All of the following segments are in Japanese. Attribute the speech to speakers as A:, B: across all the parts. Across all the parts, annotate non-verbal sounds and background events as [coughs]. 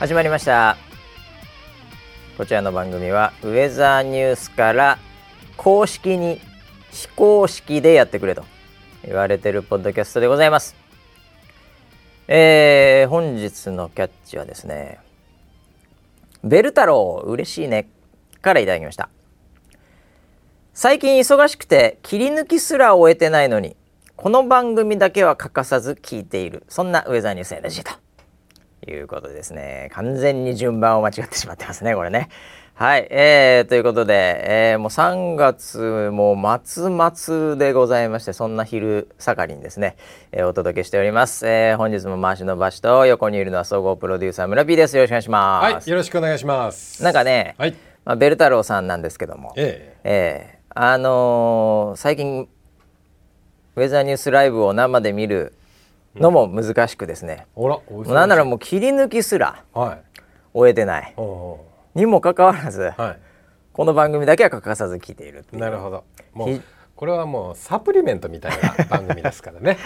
A: 始まりました。こちらの番組はウェザーニュースから公式に非公式でやってくれと言われてるポッドキャストでございます。えー、本日のキャッチはですねベル太郎嬉しいねからいただきました。最近忙しくて切り抜きすら終えてないのにこの番組だけは欠かさず聞いているそんなウェザーニュース NG と。いうことですね。完全に順番を間違ってしまってますねこれね。はい、えー、ということで、えー、もう3月も末末でございましてそんな昼盛りにですね、えー、お届けしております、えー、本日も回しの場所と横にいるのは総合プロデューサー村 P です。よろしくお願いします。
B: はいよろしくお願いします。
A: なんかね、はい、まあ、ベル太郎さんなんですけども。ええ。えー、あのー、最近ウェザーニュースライブを生で見るのも難しくですね、う。ん、なんならもう切り抜きすら終えてない、はいにもかかわらず、はい、この番組だけは欠かさず聞いている
B: なるほど。もうこれはもうサプリメントみたいな番組ですからね。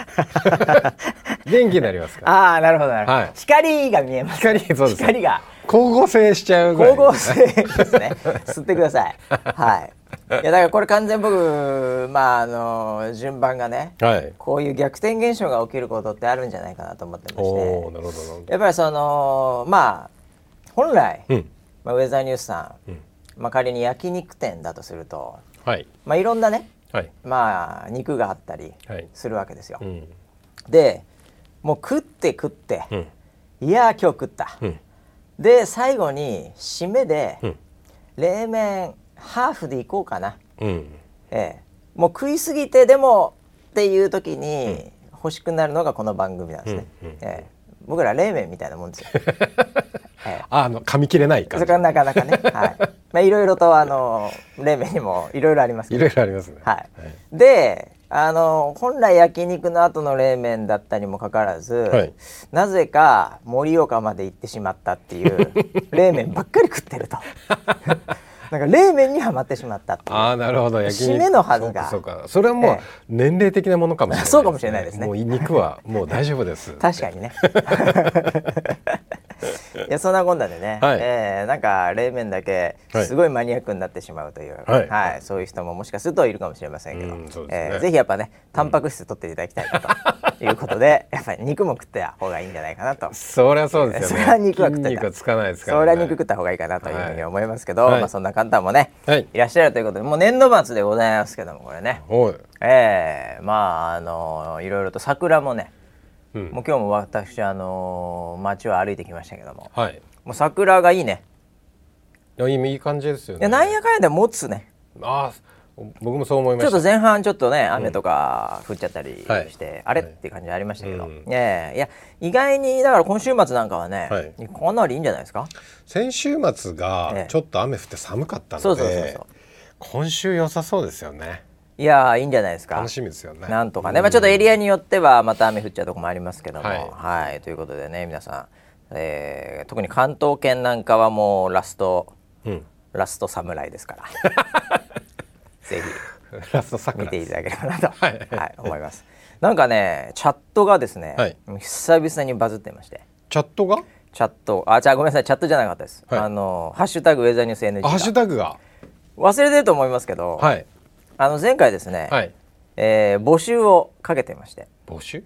B: [laughs] 元気になりますから。
A: ああなるほどなるほど、はい、光が見えます。
B: 光そうです
A: 光が。
B: 光合成しちゃう
A: 光合成ですね。吸ってください。はいいやだからこれ完全僕まああの順番がね、はい、こういう逆転現象が起きることってあるんじゃないかなと思ってまして。やっぱりそのまあ本来、うん。まあ、ウェザーニュースさん、うん、まあ、仮に焼肉店だとすると、はい。まあ、いろんなね、はい、まあ、肉があったりするわけですよ。はいうん、でもう食って食って、うん、いや今日食った、うん、で最後に締めで、冷麺ハーフでいこうかな、ええ、もう食いすぎてでもっていう時に欲しくなるのがこの番組なんですね。ええ、僕ら冷麺みたいなもんですよ。[laughs]
B: えー、あの噛み切れない感
A: じ。なかなかね、はい。まあいろいろとあの冷麺にもいろいろあります
B: いろいろありますね。
A: はい。はい、で、あの本来焼肉の後の冷麺だったにもかかわらず、はい、なぜか盛岡まで行ってしまったっていう冷麺ばっかり食ってると。[laughs] なんか冷麺にはまってしまった
B: ああなるほど。
A: 焼肉。締めのはずが。
B: そうかそれはもう年齢的なものかもしれない、
A: ね、そうかもしれないですね。
B: もう肉はもう大丈夫です。[laughs]
A: 確かにね。[laughs] いやそんなこんなでね、はい、えー、なんか冷麺だけすごいマニアックになってしまうという、はい、はい、そういう人ももしかするといるかもしれませんけど、ね。えー、ぜひやっぱねタンパク質取っていただきたいなということで、[laughs] やっぱり肉も食った方がいいんじゃないかなと。
B: そりゃそうですよね。
A: それは肉は食って
B: た。つかないですか
A: ら、ね、それは肉食った方がいいかなというふうに思いますけど、はい、まあそんな方もね、はい、いらっしゃるということでもう年度末でございますけどもこれね。ええー、まああのいろいろと桜もねうん、もう今日も私あのー、街を歩いてきましたけども、はい、もう桜がいいね。
B: いやいい感じですよね。
A: なんやかんやで持つね。
B: あ僕もそう思いまし
A: ちょっと前半ちょっとね雨とか降っちゃったりして、うんあれ、はい、っていう感じありましたけど、うん、いや意外にだから今週末なんかはね、はい、かなりいいんじゃないですか？
B: 先週末がちょっと雨降って寒かったので、今週良さそうですよね。
A: いやいいんじゃないですか。
B: 楽しみですよね。
A: なんとかね、まあ、ちょっとエリアによってはまた雨降っちゃうとこもありますけども、はい、はい、ということでね皆さん、えー、特に関東圏なんかはもうラスト、うん、ラスト侍ですからぜひ。[laughs] ラスト見ていただければなと、[laughs] はい、はい、思います。なんかねチャットがですね、はい、久々にバズってまして。
B: チャットが？
A: チャット。あじゃあごめんなさい。チャットじゃなかったです、はい、あのハッシュタグウェザーニュース NG
B: ハッシュタグが？
A: 忘れてると思いますけど、はい、あの前回ですね、はい、えー、募集をかけてまして。
B: 募集？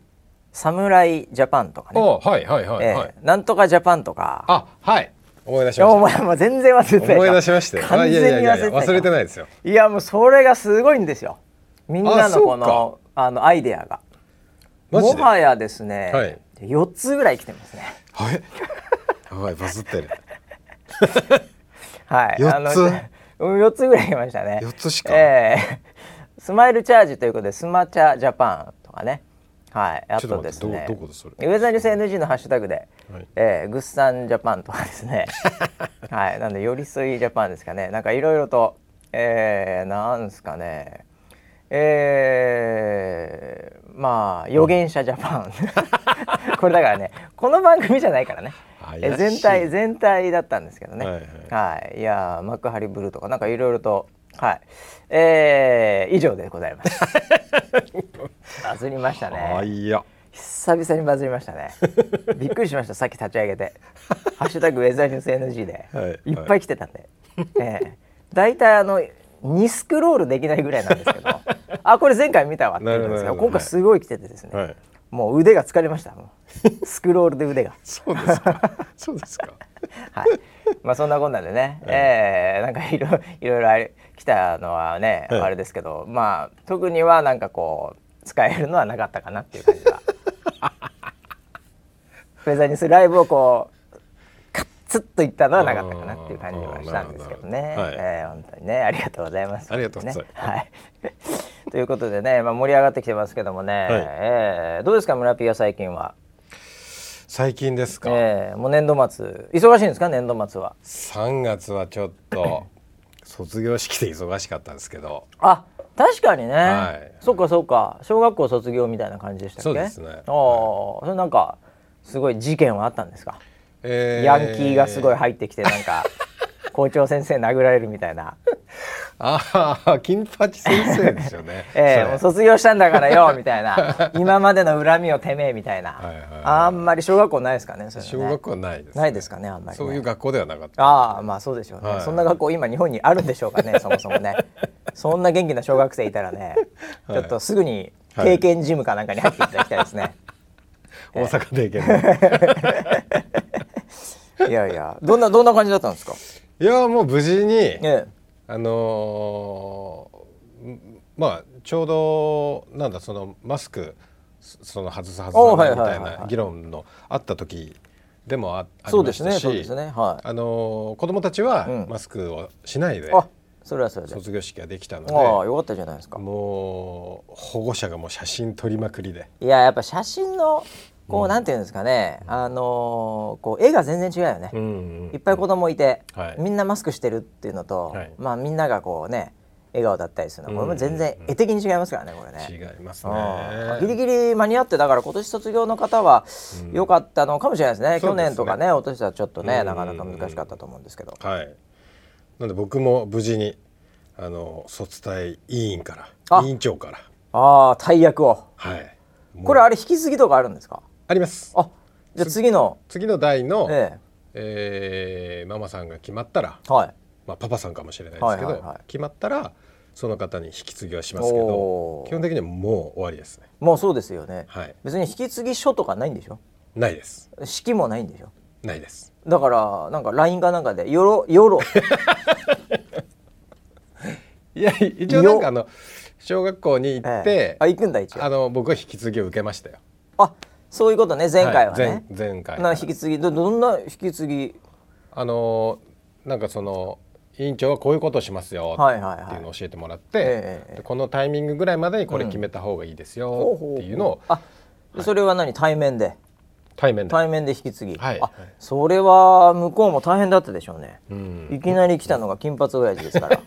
A: 侍ジャパンとかね。
B: はいはいはい、えー、
A: なんとかジャパンとか。
B: あはい思い出しました。お前
A: もう全然忘れてない。
B: 思い出しました
A: 完全に忘れて
B: 忘れてないですよ。
A: いやもうそれがすごいんですよ。みんなのこのあのアイデアが。もはやですね、はい、4つぐらい来てますね。
B: はい。はいバズってる。[laughs]
A: はい。
B: 4つ
A: ？4つぐらいいましたね
B: 4つしか、え
A: ー、スマイルチャージということでスマチャジャパンとかねはいあとですね。ウェザーニュース NG のハッシュタグで、はい、えー、グッサンジャパンとかですね。[laughs] はいなんで寄り添いジャパンですかね。なんかいろいろとえー、なんですかね。えー、まあ預言者ジャパン。[laughs] これだからねこの番組じゃないからね。え全体全体だったんですけどね。はい、はい、い。や幕張ブルーとかなんかいろいろとはいえー、以上でございます。[laughs] バズりましたね。
B: いや
A: 久々にバズりましたね。[laughs] びっくりしましたさっき立ち上げて「ハッシュタグウェザーニュース NG で」い、っぱい来てたんで、ええ。大体あの2スクロールできないぐらいなんですけど。あこれ前回見たわって言うんですけど今回すごい来ててですね、はい、もう腕が疲れました。スクロールで腕が。
B: そうですか。そうですか。[laughs]
A: はい。まあそんなこんなでね、はい、えー、なんかいろいろいろあれ来たのはね、はい、あれですけどまあ特にはなんかこう使えるのはなかったかなっていう感じは。[laughs] フェザーニスライブをこうカッツッといったのはなかったかなっていう感じはしたんですけどね、はい、えー、本当にねありがとうございます、
B: ありがとうございます、
A: はい、[laughs] ということでね、まあ、盛り上がってきてますけどもね、はい、えー、どうですか村ピア最近は？
B: 最近ですか、
A: えー、もう年度末忙しいんですか年度末は
B: ？3月はちょっと卒業式で忙しかったんですけど。
A: あ確かにね、はい、そうかそうか。小学校卒業みたいな感じでしたっけ？
B: そうですね。ああ、はい、
A: それなんかすごい事件はあったんですか、えー、ヤンキーがすごい入ってきてなんか校長先生殴られるみたいな。
B: ああ金八先生ですよね。[laughs]
A: ええもう卒業したんだからよみたいな。[laughs] 今までの恨みをてめえみたいな、はいはい。はい、あんまり小学校ないですかね、ね、
B: 小学校ないです、
A: ね、ないですかねあんまり、
B: ね、そういう学校ではなかった。
A: ああまあそうでしょうね、はい、そんな学校今日本にあるんでしょうかね [laughs] そもそもね。そんな元気な小学生いたらねちょっとすぐに経験事務かなんかに入っていただきたいですね、
B: 大阪定見
A: いやいや。どんなどんな感じだったんですか？
B: いやもう無事に、ええ、あのー、まあちょうどなんだそのマスクその外す外さないみたいな議論のあった時でもあありましたし、ねねはい、あのー、子供たちはマスクをしないで、うん、それはそれで卒業式ができたのであ
A: あよかったじゃないですか。
B: もう保護者がもう写真撮りまくりで。
A: いややっぱ写真のこう、なんていうんですかね、あのこう絵が全然違うよね、いっぱい子供いて、みんなマスクしてるっていうのと、まあみんながこうね笑顔だったりするの。これも全然絵的に違いますからねこれね。
B: 違いますね。
A: ギリギリ間に合ってだから今年卒業の方は良かったのかもしれないですね、去年とかねお年はちょっとね、なかなか難しかったと思うんですけど。
B: はい。なんで僕も無事にあの卒対委員から委員長から。
A: ああ大役を。
B: はい。
A: これあれ引き継ぎとかあるんですか？
B: あります。
A: あじゃあ次の。
B: 次の代の、ええ。えー、ママさんが決まったら、はい、まあ、パパさんかもしれないですけど、はいはいはい、決まったらその方に引き継ぎはしますけど基本的にはもう終わりですね。
A: もうそうですよね、はい、別に引き継ぎ書とかないんでしょ？
B: ないです。
A: 式もないんでしょ？
B: ないです。
A: だからなんか LINE かなんかで「よろよろ」[laughs]
B: いや一応なんかあの小学校に行って、ええ、
A: あ行くんだ一応。
B: あの僕は引き継ぎを受けましたよ。
A: あそういうことね前回はね、
B: はい、前回。
A: な引き継ぎどどんな引き継ぎ？
B: あのなんかその委員長はこういうことをしますよっていうのを教えてもらって、このタイミングぐらいまでにこれ決めた方がいいですよっていうのを、
A: あそれは何？対面で？
B: 対面で。
A: 対面で引き継ぎ、はい、あそれは向こうも大変だったでしょうね、うん、いきなり来たのが金髪親父ですから。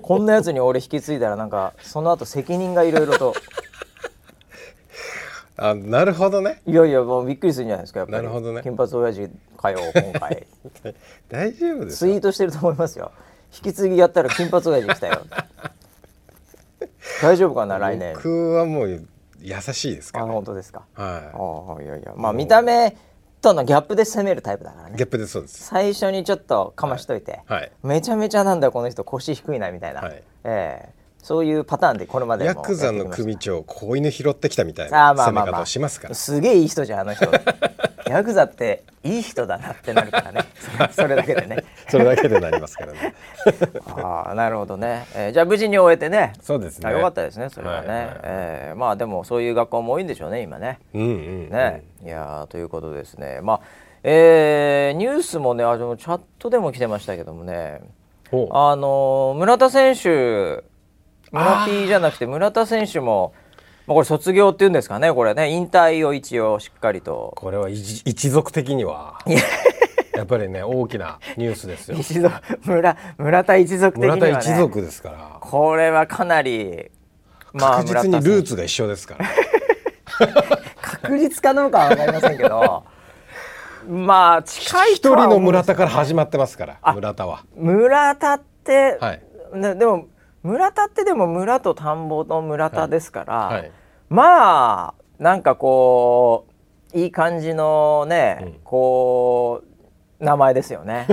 A: こんなやつに俺引き継いだらなんかその後責任がいろいろと
B: あなるほどね。
A: いやいやもうびっくりするんじゃないですかやっぱ
B: り。なるほどね。
A: 金髪親父かよ今回。[laughs]
B: 大丈夫です
A: ツイートしてると思いますよ。引き継ぎやったら金髪親父来たよ。大丈夫かな来年
B: 僕はもう優しいですか
A: ら、ね、あ本当ですか。
B: は
A: い。あいやいや。まあ見た目とのギャップで攻めるタイプだからね。
B: ギャップでそうです。
A: 最初にちょっとかましといて、はい、めちゃめちゃなんだこの人腰低いなみたいな、はい、ええ。ーそういうパターンでこれまで
B: ヤクザの組長子犬拾ってきたみたいな攻め方をしますから、
A: すげえいい人じゃんあの人。[laughs] ヤクザっていい人だなってなるからね。[laughs] それだけでね。
B: それだけでなりますからね。[laughs]
A: ああなるほどね、えー、じゃあ無事に終えてね。
B: そうですね。
A: よかったですねそれはね、はいはい、えー、まあでもそういう学校も多いんでしょうね今ね。
B: うんうん、うん、
A: ね。いやということですね。まあえー、ニュースもねあのチャットでも来てましたけどもね。あの村田選手村 P じゃなくて村田選手も、まあ、これ卒業っていうんですかねこれね。引退を一応しっかりと。
B: これは一族的にはや。っぱりね大きなニュースですよ。
A: 一族村村田一族的には、ね、
B: 村田一族ですから。
A: これはかなり
B: まあ確実にルーツが一緒ですから。[laughs]
A: 確実かどうかは分かりませんけど。まあ近い
B: 一人の村田から始まってますから村田は。
A: 村田って、はい、ね、でも村田ってでも村と田んぼの村田ですから、はい。はい、まあなんかこういい感じのね、うん、こう名前ですよね。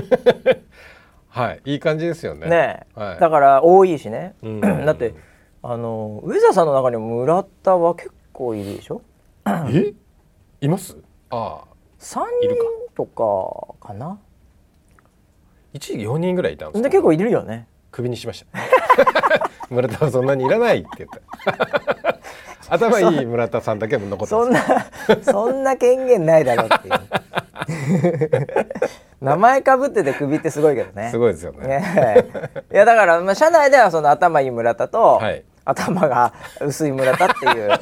A: [laughs]
B: はい。いい感じですよね。
A: ね、はい、だから多いしね。うん、[clears throat] だってあの上澤さんの中にも村田は結構いるでしょ？
B: え？います？ああ。
A: 3人とかかな？
B: 一時4人ぐらいいたんです
A: で結構いるよね
B: クビにしました。[laughs] 村田はそんなにいらないって言った。頭いい村田さんだけ残って
A: そんなそんな権限ないだろうっていう。[laughs] 名前かぶってて首ってすごいけどね。
B: すごいですよね、
A: ね、い。やだから、まあ、社内ではその頭いい村田と、はい、頭が薄い村田っていう。[laughs]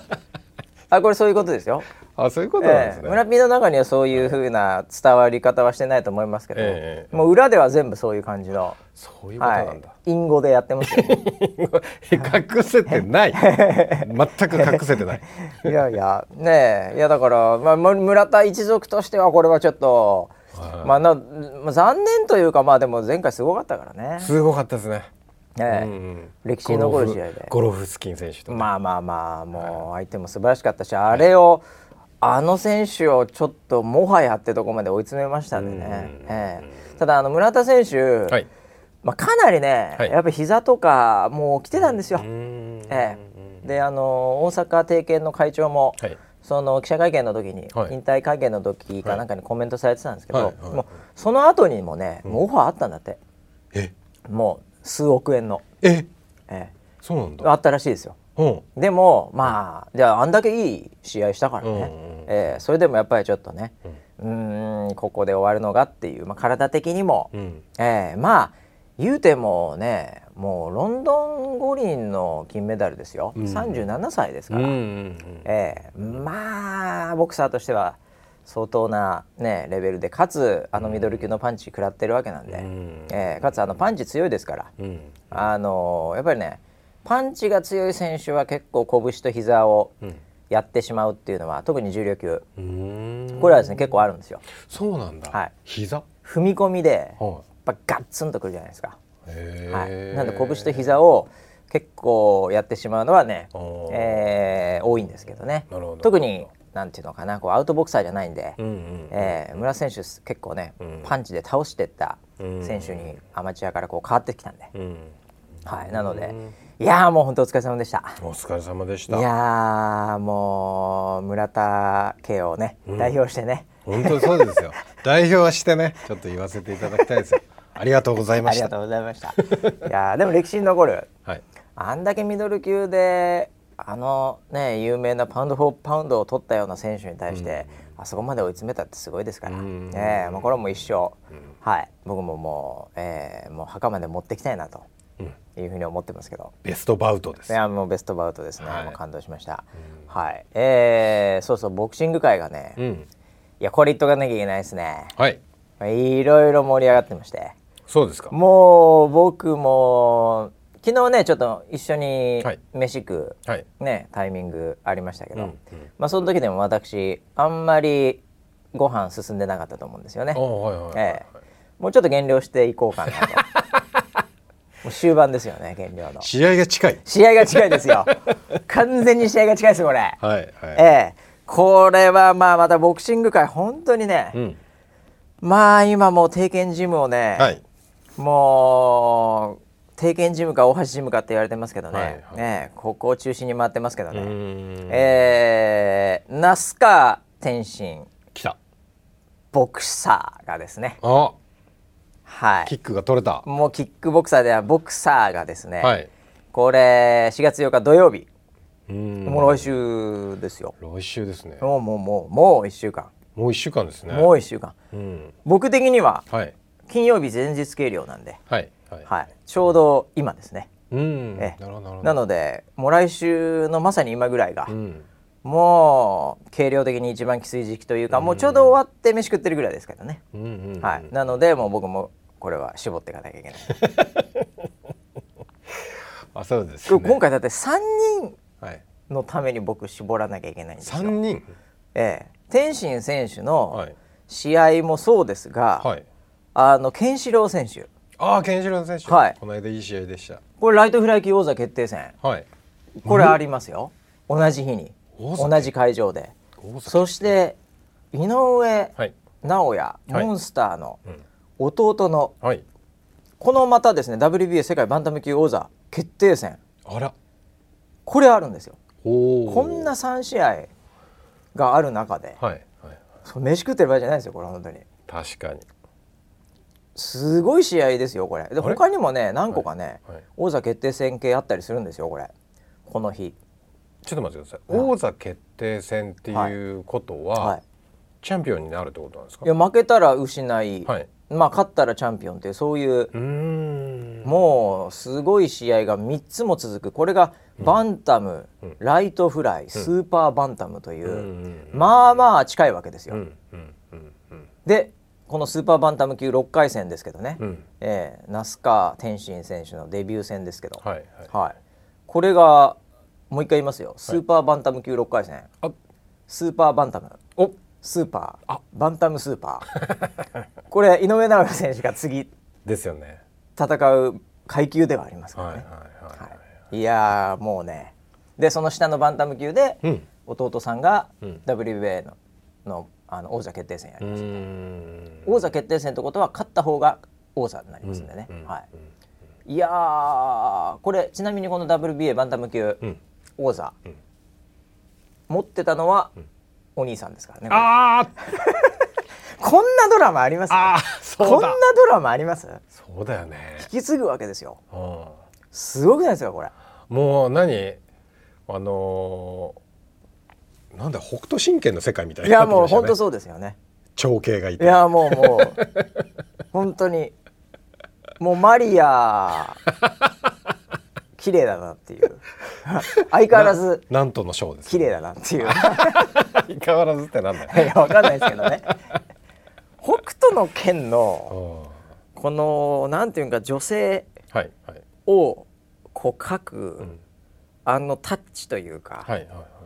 A: あこれそういうことですよ。
B: あそういうことなんですね、
A: えー、村ピの中にはそういうふうな伝わり方はしてないと思いますけど、えー、もう裏では全部そういう感じの
B: そういうことなんだ、は
A: い、隠語でやってますよ、ね、[laughs]
B: 隠せてない。[laughs] 全く隠せてない。
A: いやいやねえ。いやだから、まあ、村田一族としてはこれはちょっと、はい、まあな、まあ、残念というかまあでも前回すごかったからね。
B: すごかったですね。
A: ね、うんうん、歴史に残る試合で。
B: ゴロフスキン選手と、
A: まあまあまあもう相手も素晴らしかったし、あれを、あの選手をちょっともはやってとこまで追い詰めましたんでね、えー、ただあの村田選手、はい、まあ、かなりね、はい、やっぱ膝とかもう来てたんですよ。えー、であの大阪定見の会長も、はい、その記者会見の時に、引退会見の時かなんかにコメントされてたんですけど、もうその後にもね、もうオファーあったんだって。え？もう数億円の。
B: え？えそうなんだ。
A: あったらしいですよ。でもまあじゃああんだけいい試合したからね、うんうん、えー、それでもやっぱりちょっとねうん。ここで終わるのがっていう、まあ、体的にも、うん、えー、まあ言うてもねもうロンドン五輪の金メダルですよ、うん、37歳ですから、うんうんうん、えー、まあボクサーとしては相当な、ね、レベルでかつあのミドル級のパンチ食らってるわけなんで、うん、えー、かつあのパンチ強いですから、うん、あのやっぱりねパンチが強い選手は結構拳と膝をやってしまうっていうのは、特に重量級。これはですね結構あるんですよ。
B: そうなんだ、はい、膝？
A: 踏み込みで、やっぱガッツンとくるじゃないですか。はい、なんで拳と膝を結構やってしまうのはね、えー、多いんですけどね。特になんていうのかなこうアウトボクサーじゃないんで、うんうん、えー、村選手結構ね、うん、パンチで倒していった選手にアマチュアからこう変わってきたんで、うん、はい、なので。いやもう本当お疲れ様でした。
B: お疲れ様でした。
A: いやもう村田家をね、うん、代表してね。
B: 本当そうですよ。代表はしてねちょっと言わせていただきたいですよありがとうございました。
A: ありがとうございました。いやでも歴史に残る、はい、あんだけミドル級であのね有名なパウンド・フォー・パウンドを取ったような選手に対して、うん、あそこまで追い詰めたってすごいですから、うん、えー、もうこれはもう一生、うん、はい。僕ももう、えー、もう墓まで持ってきたいなと。いうふうに思ってますけど。
B: ベストバウトです。
A: いやもうベストバウトですね、はい、もう感動しました、うん、はい。えー、そうそうボクシング界がね、うん、いやこれ言っとかなきゃいけないですね。はい。いろいろ盛り上がってまして
B: そうですか。
A: もう僕も昨日ねちょっと一緒に飯食う、はい、ね、タイミングありましたけど、うん。うん、まあその時でも私あんまりご飯進んでなかったと思うんですよね。もうちょっと減量していこうかなと。[laughs] もう終盤ですよね減量の。
B: 試合が近い。
A: 試合が近いですよ。[laughs] 完全に試合が近いですこれ。はい、はい、ええ。これはまあまたボクシング界本当にね、うん、まあ今もう定見ジムをね、はい、もう定見ジムか大橋ジムかって言われてますけどね、はいはい、ねここを中心に回ってますけどね。えー、那須川天心。
B: 来た。
A: ボクサーがですね。
B: あ。はい、キックが取れた。
A: もうキックボクサーではボクサーがですね、はい、これ4月8日土曜日。もう来週ですよ。
B: 来週ですね。
A: もうもうもうもう1週間。
B: もう1週間ですね。
A: もう1週間、うん、僕的には、はい、金曜日前日計量なんで、はいはい、はい、ちょうど今ですね。うん。えなのでもう来週のまさに今ぐらいが、うん。もう軽量的に一番きつい時期というか、もうちょうど終わって飯食ってるぐらいですけどね、うんうんうん、はい、なのでもう僕もこれは絞っていかなきゃいけない。[laughs]
B: あそうです、ね、
A: 今回だって3人のために僕絞らなきゃいけないんですよ。
B: 3人？
A: ええ。天心選手の試合もそうですが、はい、あのケンシロウ選手。
B: ああケンシロウ選手、はい、この間いい試合でした。
A: これライトフライ級王座決定戦、はい、これありますよ、同じ日に。同じ会場で。そして井上尚弥、モンスターの弟の、はい、このまたですね WBA 世界バンタム級王座決定戦。
B: あら。
A: これあるんですよ。こんな3試合がある中で、はい。はい、飯食ってる場合じゃないですよこれ本当に。
B: 確かに
A: すごい試合ですよこれ。で他にもね何個かね、はい。はい、王座決定戦系あったりするんですよこれ。この日。
B: ちょっと待ってください、王座決定戦っていうことは、はい、チャンピオンになるってことなんですか？
A: いや負けたら失い、はい、まあ勝ったらチャンピオンっていうそういうもうすごい試合が3つも続く。これがバンタム、うん、ライトフライ、スーパーバンタムという、まあまあ近いわけですよ。でこのスーパーバンタム級6回戦ですけどね、うん、えー、那須川天心選手のデビュー戦ですけど、はい、はい。はい、これがもう一回言いますよ。スーパーバンタム級6回戦、はい、スーパーバンタム。お。スーパー。バンタムスーパー。[laughs] これ井上尚弥選手が次。
B: ですよね。
A: 戦う階級ではありますからね、いやもうね。でその下のバンタム級で、うん、弟さんが WBA ののあの王座決定戦やります。王座決定戦ってことは勝った方が王座になりますんでね、はい、いやこれちなみにこの WBA バンタム級王座、持ってたのは、お兄さんですからねああ [laughs] こんなドラマあります？あこんなドラマあります？
B: そうだよね。
A: 引き継ぐわけですよ、うん、すごくないですかこれ。
B: もう何？あのーなんだ北斗神拳の世界みたい
A: な、ね、いやもう本当そうですよね。
B: 長兄がいて。
A: いやもうもう。本当に。もうマリア綺麗だなっていう。相変わらず
B: なんとのショーです
A: 綺麗だなっていう。[laughs]
B: 相変わらずってなんだ
A: よ。いやわかんないですけどね。北斗の拳のこのなんていうか女性をこう描く、あのタッチというか、はいはいはい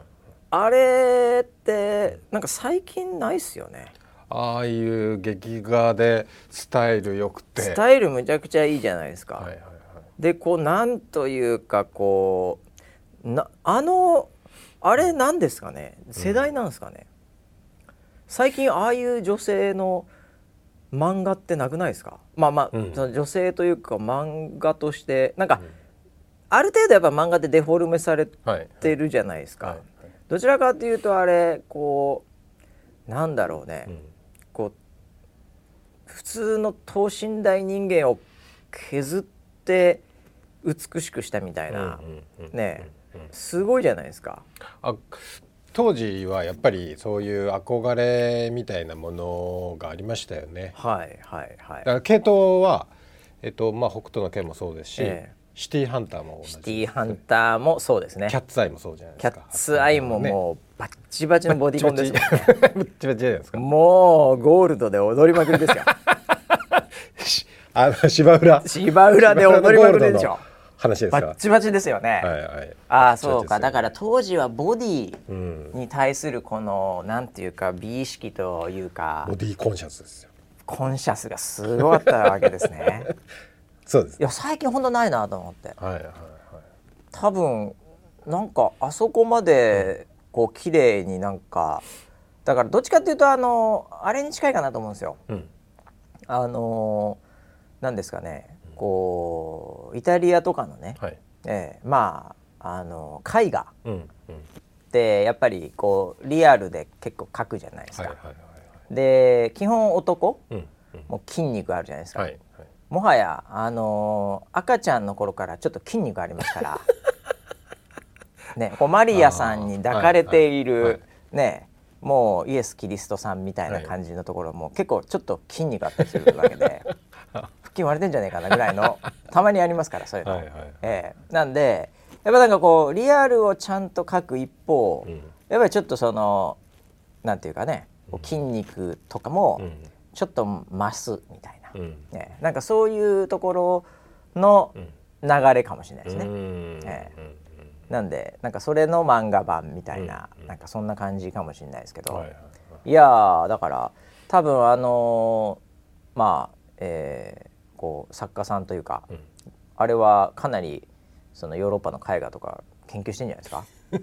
A: あれってなんか最近ないっすよね。
B: ああいう劇画でスタイルよくて。
A: スタイルむちゃくちゃいいじゃないですか。はいはいはい、でこうなんというかこうなあのあれなんですかね？世代なんですかね、うん、最近ああいう女性の漫画ってなくないですか？まあまあ、うん、その女性というか漫画としてなんか、うん、ある程度やっぱ漫画でデフォルメされてるじゃないですか。はいはいどちらかというとあれこうなんだろうね、うん、こう普通の等身大人間を削って美しくしたみたいな、ねすごいじゃないですか。
B: あ当時はやっぱりそういう憧れみたいなものがありましたよね。
A: はいはいはい。
B: だから系統はえっとまあ北斗の拳もそうですし、えシティハンターも
A: シティハンターもそうですね。
B: キャッツアイもそうじゃないです
A: か。キャッツアイももうバッチバチのボディコンです
B: バッチバチじゃないですか。
A: もうゴールドで踊りまくりですよ。[laughs]
B: あの芝浦。
A: 芝浦で踊りまくりでしょ
B: 話です
A: バッチバチですよね、はいはい、ああそうか。だから当時はボディに対するこの、うん、なんていうか美意識というか
B: ボディコンシャスですよ。
A: コンシャスがすごかったわけですね [laughs]
B: そうです、
A: いや最近ほんとないなと思って、はいはいはい、多分なんかあそこまでこう綺麗になんかだからどっちかっていうとあのあれに近いかなと思うんですよ。うん、あのなんですかね。こうイタリアとかのね、はい、えー、まああの絵画。ってやっぱりこうリアルで結構描くじゃないですか。はいはいはいはい、で基本男、うんうん、もう筋肉あるじゃないですか。はいもはや、あのー、赤ちゃんの頃からちょっと筋肉ありますから。[laughs] ね、こうマリアさんに抱かれている、はいはい、ねもうイエス・キリストさんみたいな感じのところも、はい、結構ちょっと筋肉あったりするわけで [laughs] 腹筋割れてんじゃねえかなぐらいの [laughs] たまにありますからそういうの。はいはい、えー、なんでやっぱなんかこうリアルをちゃんと書く一方、うん、やっぱりちょっとそのなんていうかね筋肉とかもちょっと増すみたいな。うん。ね、なんかそういうところの流れかもしれないですね。えー、なんでなんかそれの漫画版みたいな、うん、なんかそんな感じかもしれないですけど、はいはいはい、いやだから多分あのー、まあ、えー、こう作家さんというか、うん、あれはかなりそのヨーロッパの絵画とか研究してんじゃないですか？[laughs]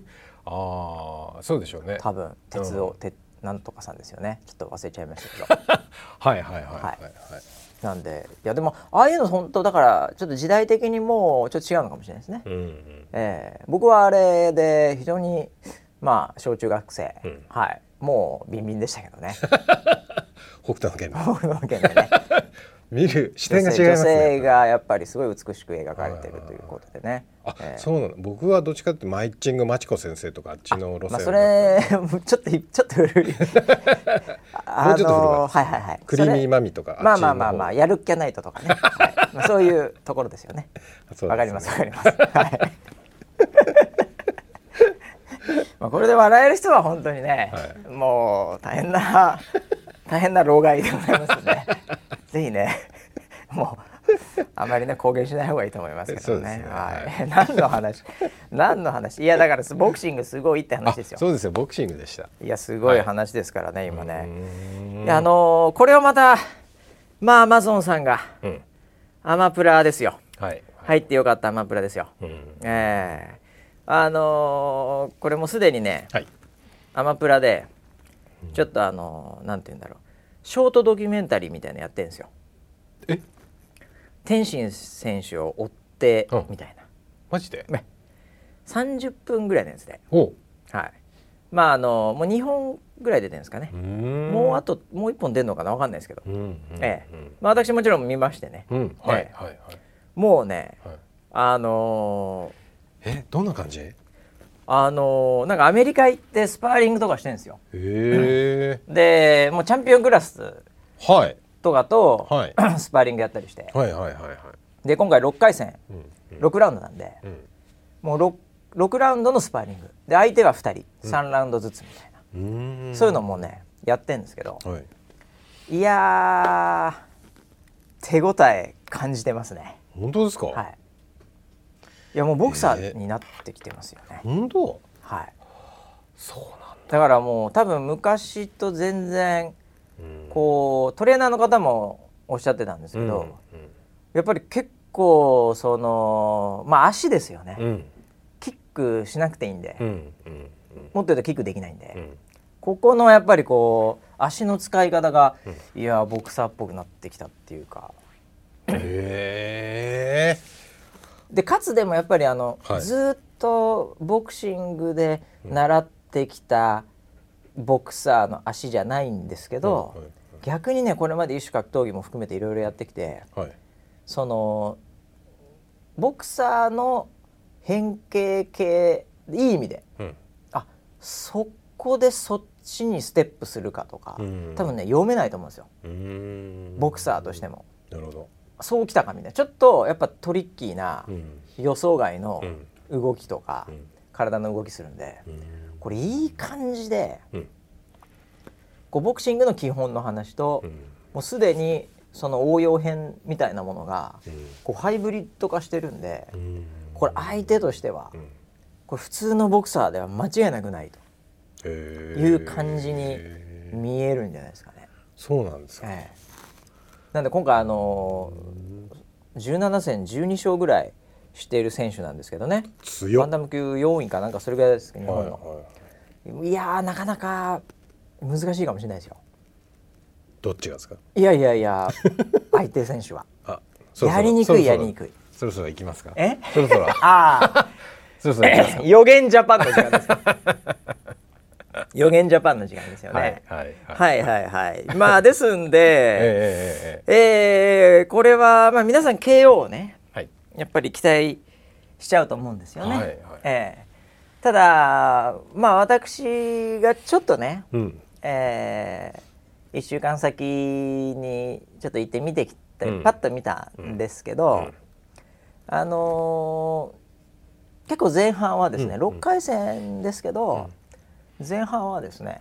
B: ああそうでしょうね。
A: 多分鉄を、うん、てなんとかさんですよね。ちょっと忘れちゃいましたけど。[laughs]
B: はいはいはいはい、はい、
A: なんでいやでもああいうの本当だからちょっと時代的にもうちょっと違うのかもしれないですね、うんうん、えー、僕はあれで非常にまあ小中学生、うん、はい。もうビンビンでしたけどね。
B: 北斗の拳。
A: 北斗の拳でね [laughs]
B: 見る視点が違いますね
A: 女性がやっぱり。すごい美しく描かれてるということでね。
B: あ、えー、そうなの。僕はどっちかってマイチングマチコ先生とかあっちの路線まあ、
A: それちょっと [laughs] ちょっと古い。
B: あのー、はいはいはい。クリーミーマミとか
A: まあまあまあまあやるっきゃないととかね、[laughs] はい。まあ、そういうところですよね。わ、ね、かりますわかります。はい。[laughs] まあこれで笑える人は本当にね、はい、もう大変な大変な老害でございますねぜひね [laughs] もうあまりね公言しない方がいいと思いますけどね。ねはい。[laughs] 何の話？何の話？いやだからボクシングすごいって話ですよ。
B: そうですよ。ボクシングでした。
A: いやすごい話ですからね、はい、今ね。あのー、これをまたまあアマゾンさんが、うん、アマプラですよ。はい。入ってよかったアマプラですよ。うん、ええー、あのー、これもすでにね、はい、アマプラでちょっとあのー、なんて言うんだろう。ショートドキュメンタリーみたいなのやってるんですよ。
B: え？
A: 天心選手を追ってみたいな、
B: マジで
A: ？30分ぐらいのやつではい。まああのもう2本ぐらい出てるんですかね。もうあともう1本出るのかな分かんないですけど、うんうん、ええ。まあ、私もちろん見ましてね、うん。はい、はいはい。もうね、はい、あの
B: ー、えどんな感じ？
A: あのー、なんかアメリカ行ってスパーリングとかしてるんですよ。
B: へ
A: え。でもうチャンピオンクラスとかと、はい、[clears throat] スパーリングやったりして、
B: はいはいはいはい、
A: で今回6回戦、うん、6ラウンドなんで、うん、もう 6, 6ラウンドのスパーリング。で相手が2人、うん、3ラウンドずつみたいな。そういうのもねやってんですけど、はい、いや手応え感じてますね。
B: 本当ですか、
A: はいいやもうボクサーになってきてますよね。
B: えー、本当？
A: はい。
B: そうなんだ。
A: だからもう多分昔と全然こうトレーナーの方もおっしゃってたんですけど、うんうん、やっぱり結構そのまあ足ですよね、うん、キックしなくていいんで、うんうんうん、もっと言うとキックできないんで、うん、ここのやっぱりこう足の使い方が、いやボクサーっぽくなってきたっていうか。
B: へえ
A: でかつでもやっぱりあの、はい、ずっとボクシングで習ってきたボクサーの足じゃないんですけど、はい。はい、逆にねこれまで一種格闘技も含めていろいろやってきて、そのボクサーの変形系いい意味で、うん、あそこでそっちにステップするかとか、多分ね読めないと思うんですよ。ボクサーとしても。
B: なるほど
A: そうきたかみたいな。ちょっとやっぱトリッキーな予想外の動きとか、体の動きするんで、これいい感じで、こうボクシングの基本の話と、もうすでにその応用編みたいなものが、こうハイブリッド化してるんで、これ相手としては、これ普通のボクサーでは間違いなくないという感じに見えるんじゃないですかね。
B: そうなんですか、ええ
A: なんで今回あの17戦12勝ぐらいしている選手なんですけどね。バンダム級4位かなんかそれぐらいです日本の、はいはい、いやなかなか難しいかもしれないですよ。
B: どっちがですか？
A: いやいやいや [laughs] 相手選手は。やりにくいやりにくい。
B: そろそろ行きますか？
A: え？
B: そろそろ。[laughs] あ
A: あ
B: そろそろ [laughs]
A: 予言ジャパンの時間です [laughs] 予言ジャパンの時間ですよね。はい、はい、はい。はい、まあですんで、[laughs] えー、えー、これはまあ皆さん KO をね、はい、やっぱり期待しちゃうと思うんですよね。はいはい、えー、ただまあ私がちょっとね、うん、えー、1週間先にちょっと行って見てきて、うん、パッと見たんですけど、うん、あのー、結構前半はですね、うん、6回戦ですけど、前半はですね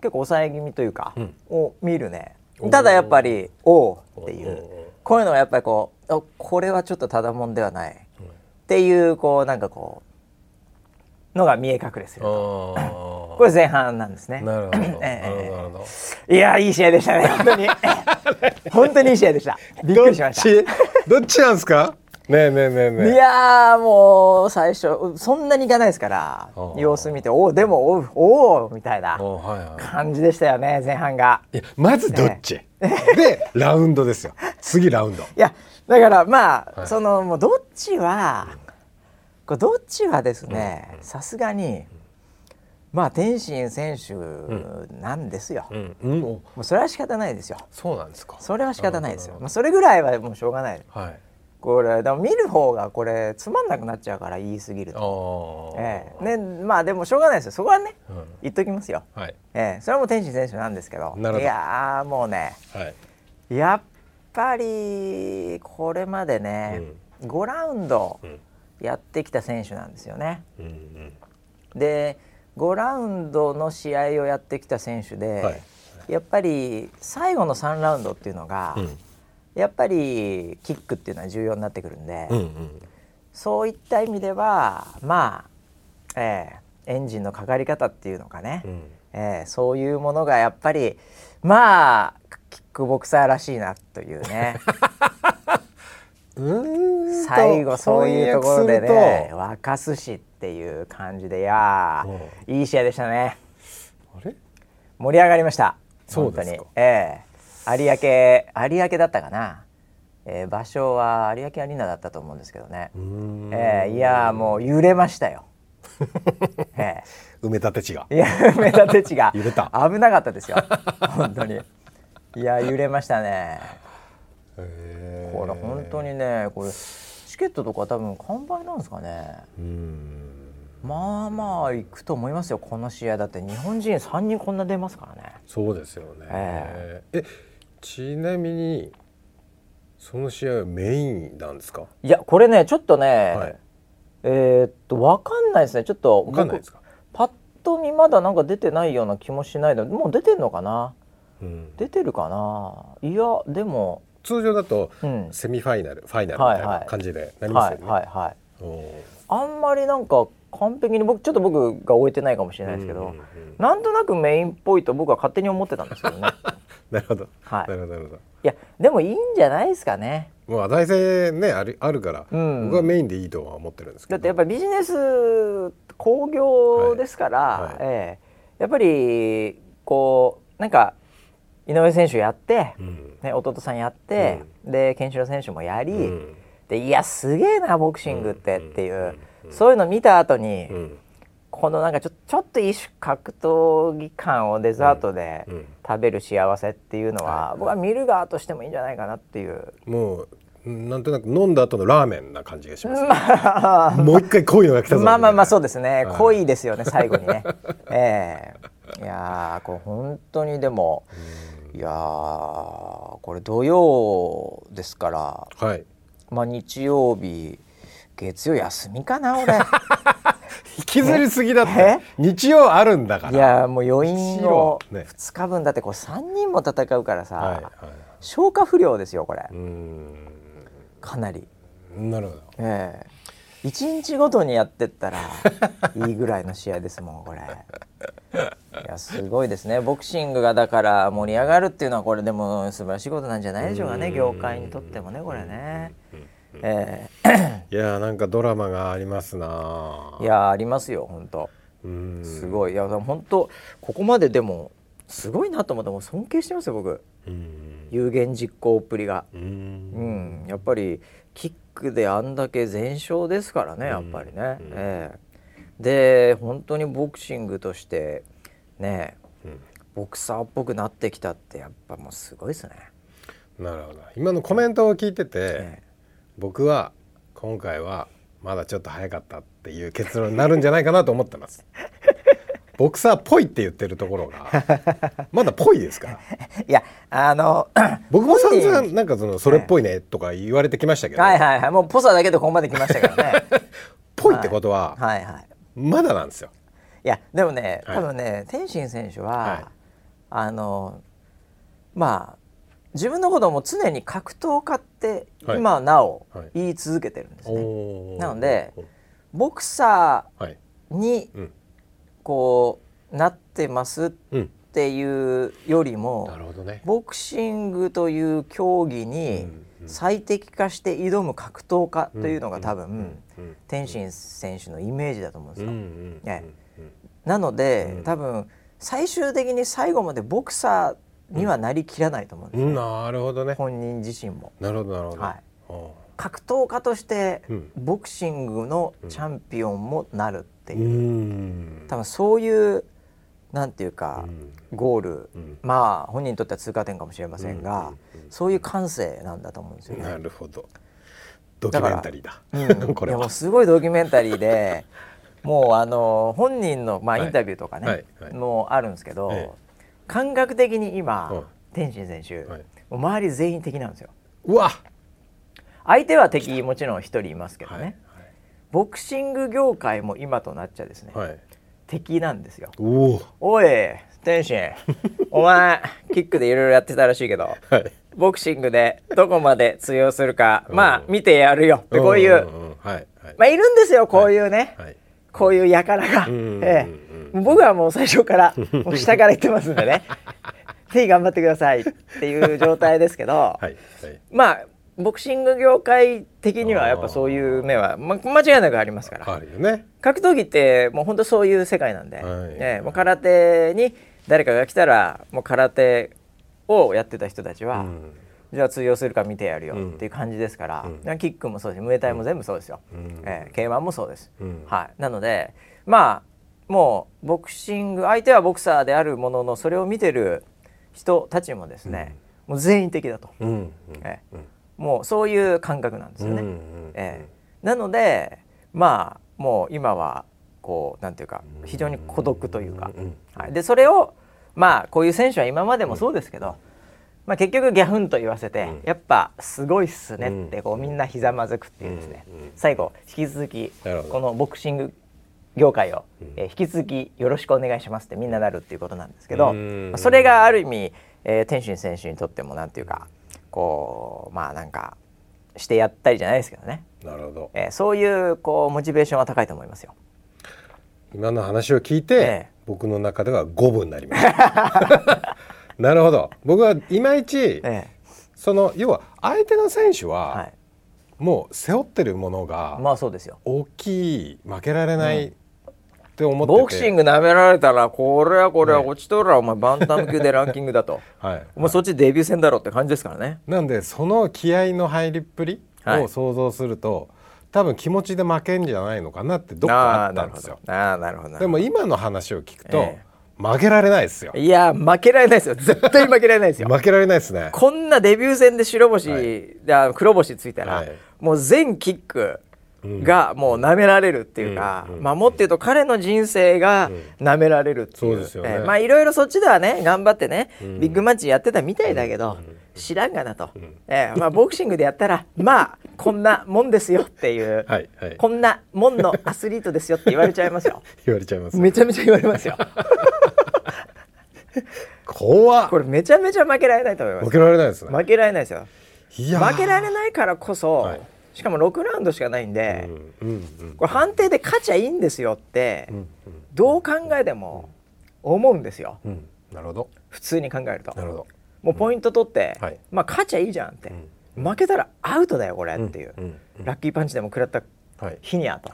A: 結構抑え気味というか、うん、を見るね。ただやっぱり「おお」っていう。こういうのはやっぱりこうこれはちょっとただもんではない、うん、っていうこうなんかこうのが見え隠れするこれ前半なんですね。
B: なるほど。え
A: ー、いやいい試合でしたね。本当に。本当に？いい試合でした。びっくりしました。
B: どっち？なんですか？ねえねえねえね
A: え。いやもう最初そんなにいかないですから様子見ておおでもおおおみたいな感じでしたよね前半が。
B: いやまずどっち、でラウンドですよ。次ラウンド。い
A: やだからまあ、はい、そのもうどっちはこれどっちはですねさすがにまあ天心選手なんですよ、うん。うん、もうそれは仕方ないですよ。
B: そうなんですか。
A: それは仕方ないですよ、まあ、それぐらいはもうしょうがない、はい、これでも見る方がこれつまんなくなっちゃうから言い過ぎると、ええ。ね、まあでもしょうがないですよ。そこはね、うん、言っときますよ、はい。ええ、それはもう天心選手なんですけど。いやもうね、はい、やっぱりこれまでね、うん、5ラウンドやってきた選手なんですよね。うんうん、で5ラウンドの試合をやってきた選手で、はい、やっぱり最後の3ラウンドっていうのが、うん、やっぱりキックっていうのは重要になってくるんで、うんうん、そういった意味ではまあ、えー、エンジンのかかり方っていうのかね、うん、えー、そういうものがやっぱりまあキックボクサーらしいなというね。[laughs] 最後そういうところでね沸かすしっていう感じでいやいい試合でしたね。盛り上がりました。本当に。ええ。ー、有明有明だったかな、えー、場所は有明アリーナだったと思うんですけどね。えー、いやもう揺れましたよ。[laughs]
B: えー、埋め立て地が。
A: いや埋め立て地が。[laughs] 揺れた。危なかったですよ。本当に。いや揺れましたね。これ本当にねこれチケットとか多分完売なんですかね。まあまあ行くと思いますよこの試合。だって日本人3人こんな出ますからね。
B: そうですよね。えー、えちなみにその試合はメインなんですか？
A: いやこれねちょっとね、はい、えー、っと分かんないですね。ちょっと
B: 分かんないですか？
A: パッと見まだなんか出てないような気もしないでもう出てんのかな、うん、出てるかな？いやでも
B: 通常だとセミファイナル、うん、ファイナルみたいな感じでなりますよね。はいはい、
A: あんまりなんか完璧に僕ちょっと僕が終えてないかもしれないですけど、うんうんうん、なんとなくメインっぽいと僕は勝手に思ってたんですけどね。
B: なるほど。はい。なるほどなるほど。
A: いやでもいいんじゃないですかね。
B: もう話題性ねあるあるから、うん、僕はメインでいいとは思ってるんですけ
A: ど。だってやっぱりビジネス興行ですから、はいはい、えー、やっぱりこうなんか井上選手やって、うん、ね、弟さんやって、うん、でケンシロウ選手もやり、うん、でいやすげえなボクシングってっていう、そういうの見た後に、このなんかちょちょっと一種格闘技感をデザートで食べる幸せっていうのは、僕は見る側としてもいいんじゃないかなっていう。
B: もうなんとなく飲んだ後のラーメンな感じがします、ね、まあ、もう一回濃いのが来たぞ。
A: まあまあまあそうですね、濃い。ですよね最後にね。[laughs] ええ。ー、いやこれ本当にでも、いやこれ土曜ですから、はい、まあ日曜日月曜休みかな俺 [laughs]
B: 引きずりすぎだって。日曜あるんだから。
A: いやもう余韻の2日分。だってこう3人も戦うからさ、はいはい、消化不良ですよこれ。かなり。
B: なるほど。え
A: え。1日ごとにやってったら [laughs] いいぐらいの試合ですもんこれ。いやすごいですね。ボクシングがだから盛り上がるっていうのはこれでも素晴らしいことなんじゃないでしょうかね業界にとってもねこれね。
B: えー、いやなんかドラマがありますな
A: いやありますよ本当。すごい。いや本当ここまででもすごいなと思っても尊敬してますよ僕。有言実行っぷりが。うん。やっぱりキックであんだけ全勝ですからねやっぱりね、えー、で本当にボクシングとしてね、うん、ボクサーっぽくなってきたってやっぱもうすごいですね。
B: なるほど。今のコメントを聞いてて、え僕は今回はまだちょっと早かったっていう結論になるんじゃないかなと思ってます。[laughs] ボクサーっぽいって言ってるところがまだぽいですか？ら [laughs]
A: いやあの [coughs]
B: 僕も散々なんかそのそれっぽいねとか言われてきましたけど、
A: はいはいはい。もうぽさだけでここまで来ましたからね。[laughs]
B: ぽいってことは、はい。はい、まだなんですよ。
A: いやでもね多分ね、天心選手は、はい、あのまあ自分のことも常に格闘家って今なお言い続けてるんですね。はい、なのでボクサーにこうなってますっていうよりも、ね、ボクシングという競技に最適化して挑む格闘家というのが多分、天心選手のイメージだと思うんですよ。ね、なので、多分最終的に最後までボクサーにはなりきらないと思うんですよ、
B: ね、なるほどね。
A: 本人自身も。
B: なるほどなるほど。はい。
A: 格闘家としてボクシングのチャンピオンもなるっていう、多分そういうなんていうか、ゴール、まあ本人にとっては通過点かもしれませんが、そういう感性なんだと思うんですよね。
B: なるほど。ドキュメンタリーだ。
A: うん、これもすごいドキュメンタリーでもうあの本人の、まあ、インタビューとかね、はいはい、もあるんですけど、ええ、感覚的に今、天心選手、はい、周り全員敵なんですよ。
B: うわ。
A: 相手は敵もちろん一人いますけどね、はい。はい、ボクシング業界も今となっちゃですね、はい、敵なんですよ。おい天心。[laughs] お前キックでいろいろやってたらしいけど、はい、ボクシングでどこまで通用するか、まあ見てやるよってこういう、まあいるんですよこういうね、はい、こういう輩が、ええ、僕はもう最初から [laughs] もう下から言ってますんでね。[laughs] ぜひ頑張ってください。っていう状態ですけど、[laughs] はいはい、まあボクシング業界的にはやっぱそういう目は、ま、間違いなくありますから、ね、格闘技ってもう本当そういう世界なんで、はい、ね、もう空手に誰かが来たらもう空手をやってた人たちは、うん、じゃあ通用するか見てやるよっていう感じですから、うん、キックもそうです。しムエタイも全部そうですよ、うん、えー、K1 もそうです、はい、なのでまあもうボクシング相手はボクサーであるもののそれを見てる人たちもですね、もう全員的だと、えーもうそういう感覚なんですよね。えー、なのでまあもう今はこうなんていうか非常に孤独というか、はい、でそれをまあこういう選手は今までもそうですけど、まあ、結局ギャフンと言わせて、やっぱすごいっすねってこうみんなひざまずくっていうですね、最後引き続きこのボクシング業界を、えー、引き続きよろしくお願いしますってみんななるっていうことなんですけど、それがある意味、えー、天心選手にとってもなんていうかこうまあなんかしてやったりじゃないですけどね。
B: なるほど、
A: えー、そういうこうモチベーションは高いと思いますよ。
B: 今の話を聞いて、えー、僕の中では五分になりました [laughs] なるほど。僕はいまいち、えー、その要は相手の選手は、はい、もう背負ってるものが
A: まあそうですよ。
B: 大きい負けられない、うんって思
A: ってボクシングなめられたらこれはこれは落ちとるらお前バンタム級でランキングだと、[laughs] はい、お前そっちデビュー戦だろって感じですからね。
B: なんでその気合の入りっぷりを想像すると、はい、多分気持ちで負けんじゃないのかなってどっかあったんですよ。
A: ああなるほど。
B: でも今の話を聞くと、えー、負けられないですよ。
A: いや負けられないですよ。絶対負けられないですよ。[laughs]
B: 負けられないですね。
A: こんなデビュー戦で白星、はい、黒星ついたら、はい、もう全キックがもう舐められるっていうか、まあもっと言うと彼の人生が舐められるっていう,、えまあいろいろそっちではね頑張ってね、ビッグマッチやってたみたいだけど、知らんがなと、えまあボクシングでやったらまあこんなもんですよっていう、はいはい、こんなもんのアスリートですよって言われちゃいますよ。[laughs]
B: 言われちゃいます。
A: めちゃめちゃ言われますよ。[laughs]
B: 怖
A: これめちゃめちゃ負けられないと思います。
B: 負けられないですね。
A: 負けられないですよ。負けられないからこそ、はいしかも6ラウンドしかないんで、これ判定で勝ちゃいいんですよって、どう考えても思うんですよ、
B: なるほど。
A: 普通に考えると。なるほど。もうポイント取って、まあ勝ちゃいいじゃんって、負けたらアウトだよこれっていう、ラッキーパンチでも食らった日にゃと、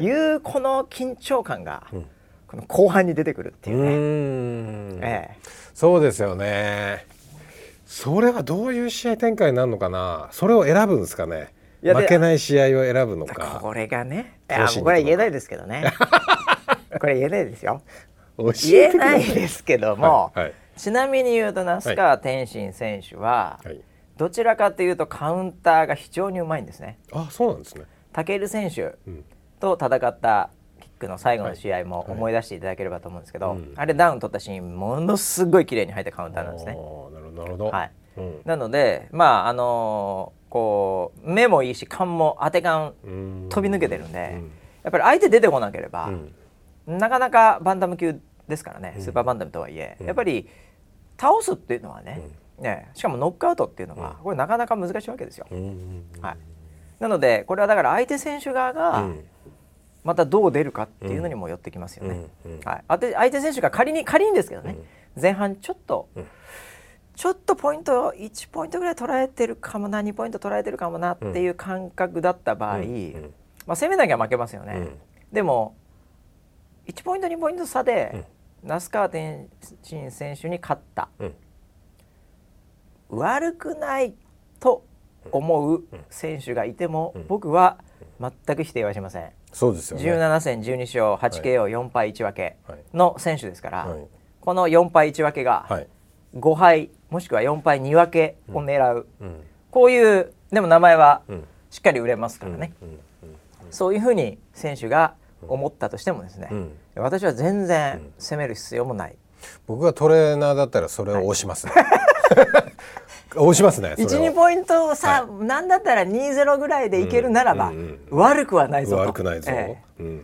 A: いうこの緊張感が、この後半に出てくるっていうね。え
B: え、そうですよね。それはどういう試合展開になるのかな。それを選ぶんですかね。負けない試合を選ぶのか。
A: これがねいやこれは言えないですけどね。[laughs] これ言えないですよ。言えないですけども、はいはい、ちなみに言うと那須川天心選手は、はい、どちらかというとカウンターが非常にうまいんですね。
B: あそうなんですね。
A: 武選手と戦ったキックの最後の試合も思い出していただければと思うんですけど、あれダウン取ったシーンものすごい綺麗に入ったカウンターなんですね。
B: なるほど。はい、
A: うん、なのでまああのーこう目もいいし勘も当て勘飛び抜けてるんで、やっぱり相手出てこなければ、なかなかバンタム級ですからね、スーパーバンタムとはいえ、やっぱり倒すっていうのはね,、ねしかもノックアウトっていうのは、これなかなか難しいわけですよ。はい、なのでこれはだから相手選手側が、またどう出るかっていうのにもよってきますよね。はい、相手相手選手が仮に仮にですけどね、前半ちょっと、ちょっとポイント1ポイントぐらい取られてるかもな2ポイント取られてるかもなっていう感覚だった場合、うん、まあ、攻めなきゃ負けますよね、うん、でも1ポイント2ポイント差で、那須川天心選手に勝った、悪くないと思う選手がいても、僕は全く否定はしません。
B: そうですよね、
A: 17戦12勝 8KO4 敗1分けの選手ですから、はい、この4敗1分けが5敗もしくは4敗2分けを狙う、うん、こういうでも名前はしっかり売れますからね、そういうふうに選手が思ったとしてもですね、私は全然攻める必要もない。
B: 僕がトレーナーだったらそれを押しますね。[laughs] 押しますね。
A: 一二ポイントさ、はい、なんだったら二ゼロぐらいでいけるならば、うん。うん。うん、悪くはないぞ
B: 悪くないぞ。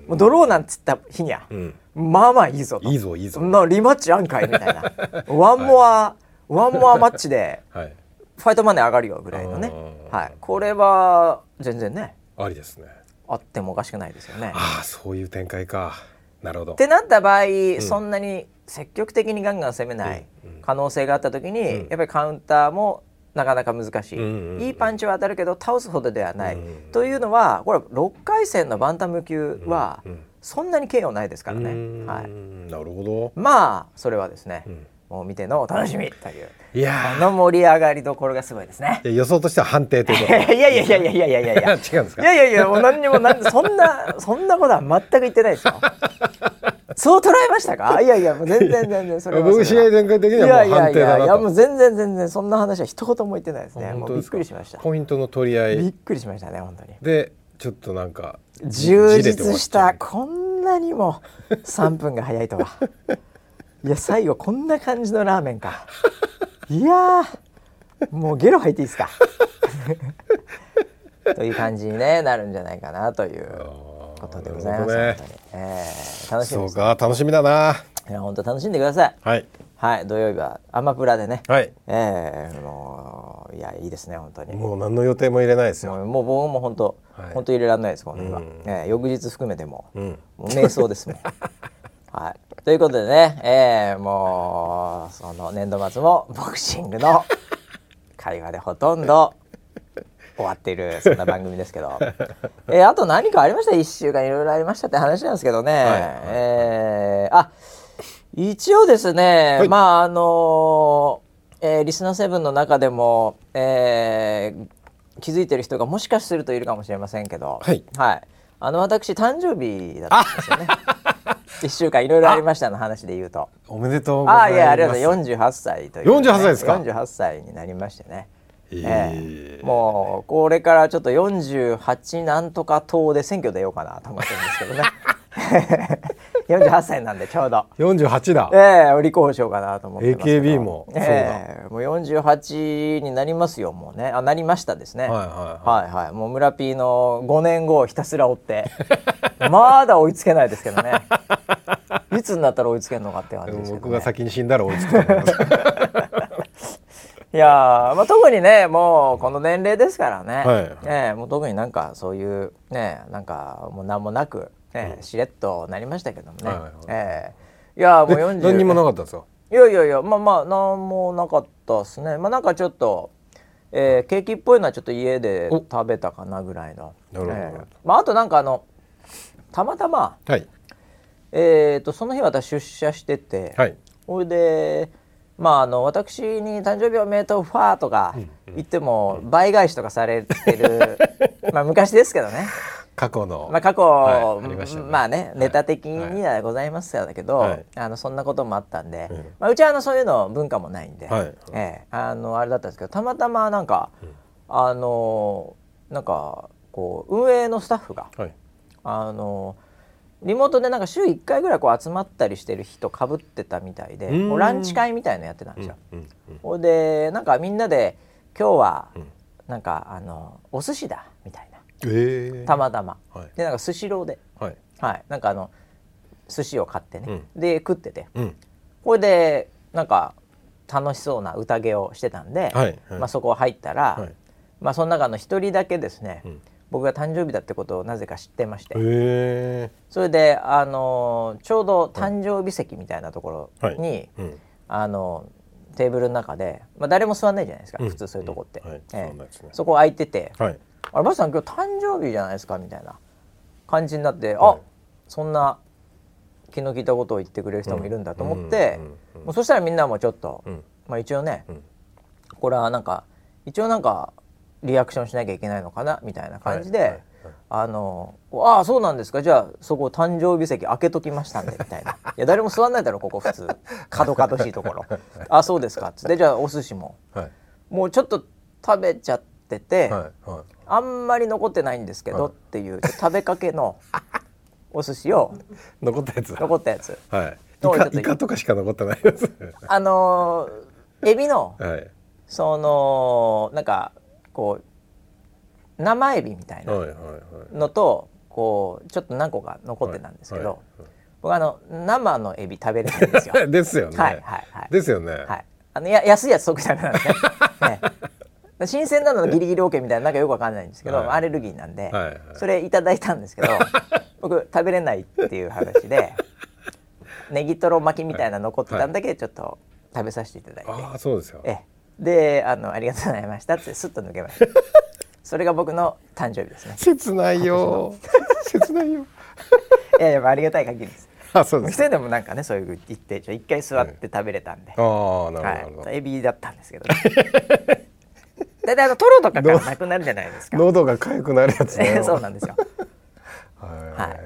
A: もうドローなんつった日には、うん、まあまあいいぞ
B: いいぞいいぞ。
A: のリマッチあんかいみたいな。ワンモア、はい、ワンモアマッチで、はい、ファイトマネー上がるよぐらいのね。はい。これは全然ね。
B: ありですね。
A: あってもおかしくないですよね。
B: ああそういう展開か。なるほど。
A: ってなった場合、うん、そんなに積極的にガンガン攻めない可能性があった時に、やっぱりカウンターもなかなか難しい、いいパンチは当たるけど倒すほどではない、というのはこれ6回戦のバンタム級はそんなに KO ないですからね、はい、
B: なるほど。
A: まあそれはですね、もう見てのお楽しみといういやあの盛り上がりどころがすごいですね。
B: 予想としては判定ということ
A: いやいやいやいやいやいやいや [laughs] 違
B: うんですか？
A: いやいやいやもう何にもなんそんなそんなことは全く言ってないですよ。[laughs] そう捉えましたか？いやいやもう全然全然それは
B: 僕試合展開的にはもう判定だなと。いや
A: もう全然全然そんな話は一言も言ってないですね。もうびっくりしました。
B: ポイントの取り合い。
A: びっくりしましたね本当に。
B: でちょっとなんか
A: 充実したこんなにも3分が早いとは [laughs] いや最後こんな感じのラーメンかいやもうゲロ吐いていいですか [laughs] という感じに、ね、なるんじゃないかなということでございます。ね、えー、楽しみ、
B: ね、そうか楽しみだな。
A: いや本当楽しんでください。
B: はい。
A: はい、土曜日はアマプラでね。
B: はい。
A: ええー、もういやいいですね本当に。
B: もう何の予定も入れないですよ。
A: もう僕も本当、はい、本当入れられないですこの日は。えー、翌日含めても、うん、もう瞑想ですもん。[laughs] はい。ということでね、えー、もうその年度末もボクシングの [laughs] 会話でほとんど終わっているそんな番組ですけど、[laughs] えー、あと何かありました？1週間いろいろありましたって話なんですけどね、はい、えー、あ一応ですね、はい、まああのえー、リスナーセブンの中でも、えー、気づいてる人がもしかするといるかもしれませんけど、
B: はい、
A: はい、あの私誕生日だったんですよね。[laughs] 一週間いろいろありましたの話で言うと。
B: おめでとうございます。
A: あいやありがとう四十八歳という、
B: ね。四十八歳ですか？
A: 四十八歳になりましてね。えー、もうこれからちょっと48なんとか党で選挙出ようかなと思ってるんですけどね [laughs] 48歳なんでちょうど。
B: 48だ。
A: ええー、立候補しようかなと思ってます
B: AKB も。
A: ええー、もう48になりますよもうね。あなりましたですね。はいはいはい、はいはい、もう村 P の5年後をひたすら追って。[laughs] まだ追いつけないですけどね。いつになったら追いつけるのかって感じですけど、ね、
B: 僕が先に死んだら追いつくと思い。ま [laughs] す
A: いやまあ、特にねもうこの年齢ですからね、はい、えー、もう特になんかそういうねなんかもう何もなく、ね、うん、しれっとなりましたけどもね、はいはい、えー、いやもう40
B: 何にもなかったですか？
A: いやいやいやまあまあ何もなかったですね。まあなんかちょっと、えー、ケーキっぽいのはちょっと家で食べたかなぐらいの。
B: なるほど、えー、
A: まあ、あとなんかあのたまたま、
B: はい、
A: えーと、その日私出社してて、
B: はい、
A: それでまあ、あの私に誕生日おめでとうファーとか言っても倍返しとかされてる [laughs] まあ昔ですけどね
B: 過去の、
A: まあ、過去、はい、あね、まあねネタ的にはございますけど、はい、あのそんなこともあったんで、まあ、うちはあのそういうの文化もないんで、はい、ええ、あのあれだったんですけどたまたまなんか、うん、あのなんかこう運営のスタッフが、あのリモートでなんか週1回ぐらいこう集まったりしてる人かぶってたみたいでランチ会みたいのやってたんですよ。ほ、うん、でなんかみんなで今日はなんかあのお寿司だ
B: えー、
A: たまたま、
B: はい、
A: でなんかスシローで、
B: はい、
A: はい、なんかあの寿司を買ってね、うん、で食ってて、
B: うん、
A: これでなんか楽しそうな宴をしてたんで、はい。はい、まあ、そこ入ったら、はい、まあ、その中の一人だけですね、うん。僕が誕生日だってことをなぜか知ってまして。それであのちょうど誕生日席みたいなところに、あのテーブルの中で、まあ、誰も座んないじゃないですか、普通そういうとこって、えそこ空いてて「はい、あれバスさん今日誕生日じゃないですか」みたいな感じになって、はい、あそんな気の利いたことを言ってくれる人もいるんだと思って、もうそしたらみんなもちょっと、まあ、一応ね、これはなんか一応なんかリアクションしなきゃいけないのかなみたいな感じで、はいはいあのああそうなんですかじゃあそこ誕生日席開けときましたんでみたいな「いや誰も座んないだろここ普通。角々しいところ。あそうですか」っつって。じゃあお寿司も、はい、もうちょっと食べちゃってて、はいはい、あんまり残ってないんですけどっていう食べかけの [laughs] お寿司を
B: 残ったやつ
A: 残ったやつ
B: はいイカとかしか残ってないやつ
A: あのー、エビの、はい、そのなんかこう生エビみたいなのと、こうちょっと何個か残ってたんですけど、僕あの生のエビ食べれないんですよ。[laughs]
B: ですよね。はいはいはい。ですよね。はい。
A: あのや安いやつ即食べなんでね。[laughs] ね新鮮なのギリギリ OK みたいななんかよくわかんないんですけど、はい、アレルギーなんで、はいはい、それいただいたんですけど [laughs] 僕食べれないっていう話でネギトロ巻きみたいな残ってたんだけど、ちょっと食べさせていただいて。
B: ああそうですよ。
A: えであの「ありがとうございました」ってスッと抜けました。[laughs] それが僕の誕生日ですね。
B: 切ないよ。切ないよ。[laughs]
A: いやいやありがたい限りです。
B: あそうです
A: 一でもなんかねそういう言って一回座って食べれたんで、
B: はい、ああなるほど、はい、
A: エビだったんですけどね大体あのトロとかからなくなるじゃないですか
B: 喉が痒くなるやつ
A: ね [laughs] そうなんですよは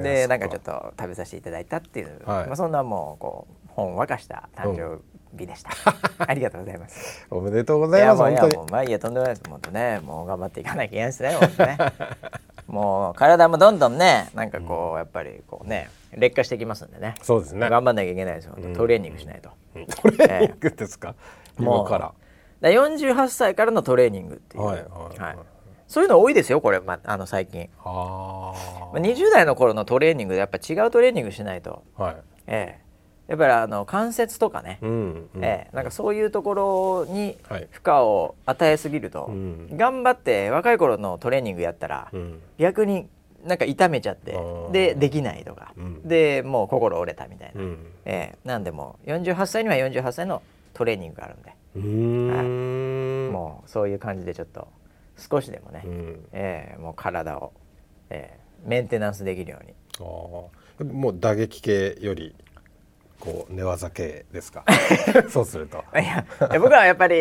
A: いでなんかちょっと食べさせていただいたっていう、はい、まあそんなもうこうほんわかした誕生日でした。[laughs] ありがとうございます。
B: おめでとうございます。いや
A: もうまあいやとんでもないです。もっねもう頑張っていかなきゃいけないですね。ねもう体もどんどんねなんかこう、うん、やっぱりこうね劣化してきますんでね。
B: そうですね。
A: 頑張んなきゃいけないですよ。トレーニングしないと。
B: うん、トレーニングですか？えー、もうから。
A: だ48歳からのトレーニングっていう。はいはい、はい。そういうの多いですよこれ、まあ、の最近。あ、まあ、20代の頃のトレーニングでやっぱ違うトレーニングしないと、はい。ええ、やっぱりあの関節とかね、うんうん、えー、なんかそういうところに負荷を与えすぎると、はい、頑張って若い頃のトレーニングやったら、うん、逆になんか痛めちゃってでできないとか、うん、でもう心折れたみたいな、うん、えー、なんでも48歳には48歳のトレーニングがあるんではい、もうそういう感じでちょっと少しでもね、うん、えー、もう体を、えー、メンテナンスできるように。
B: あもう打撃系よりこう寝技系ですか？[laughs] そうすると。
A: いや僕はやっぱり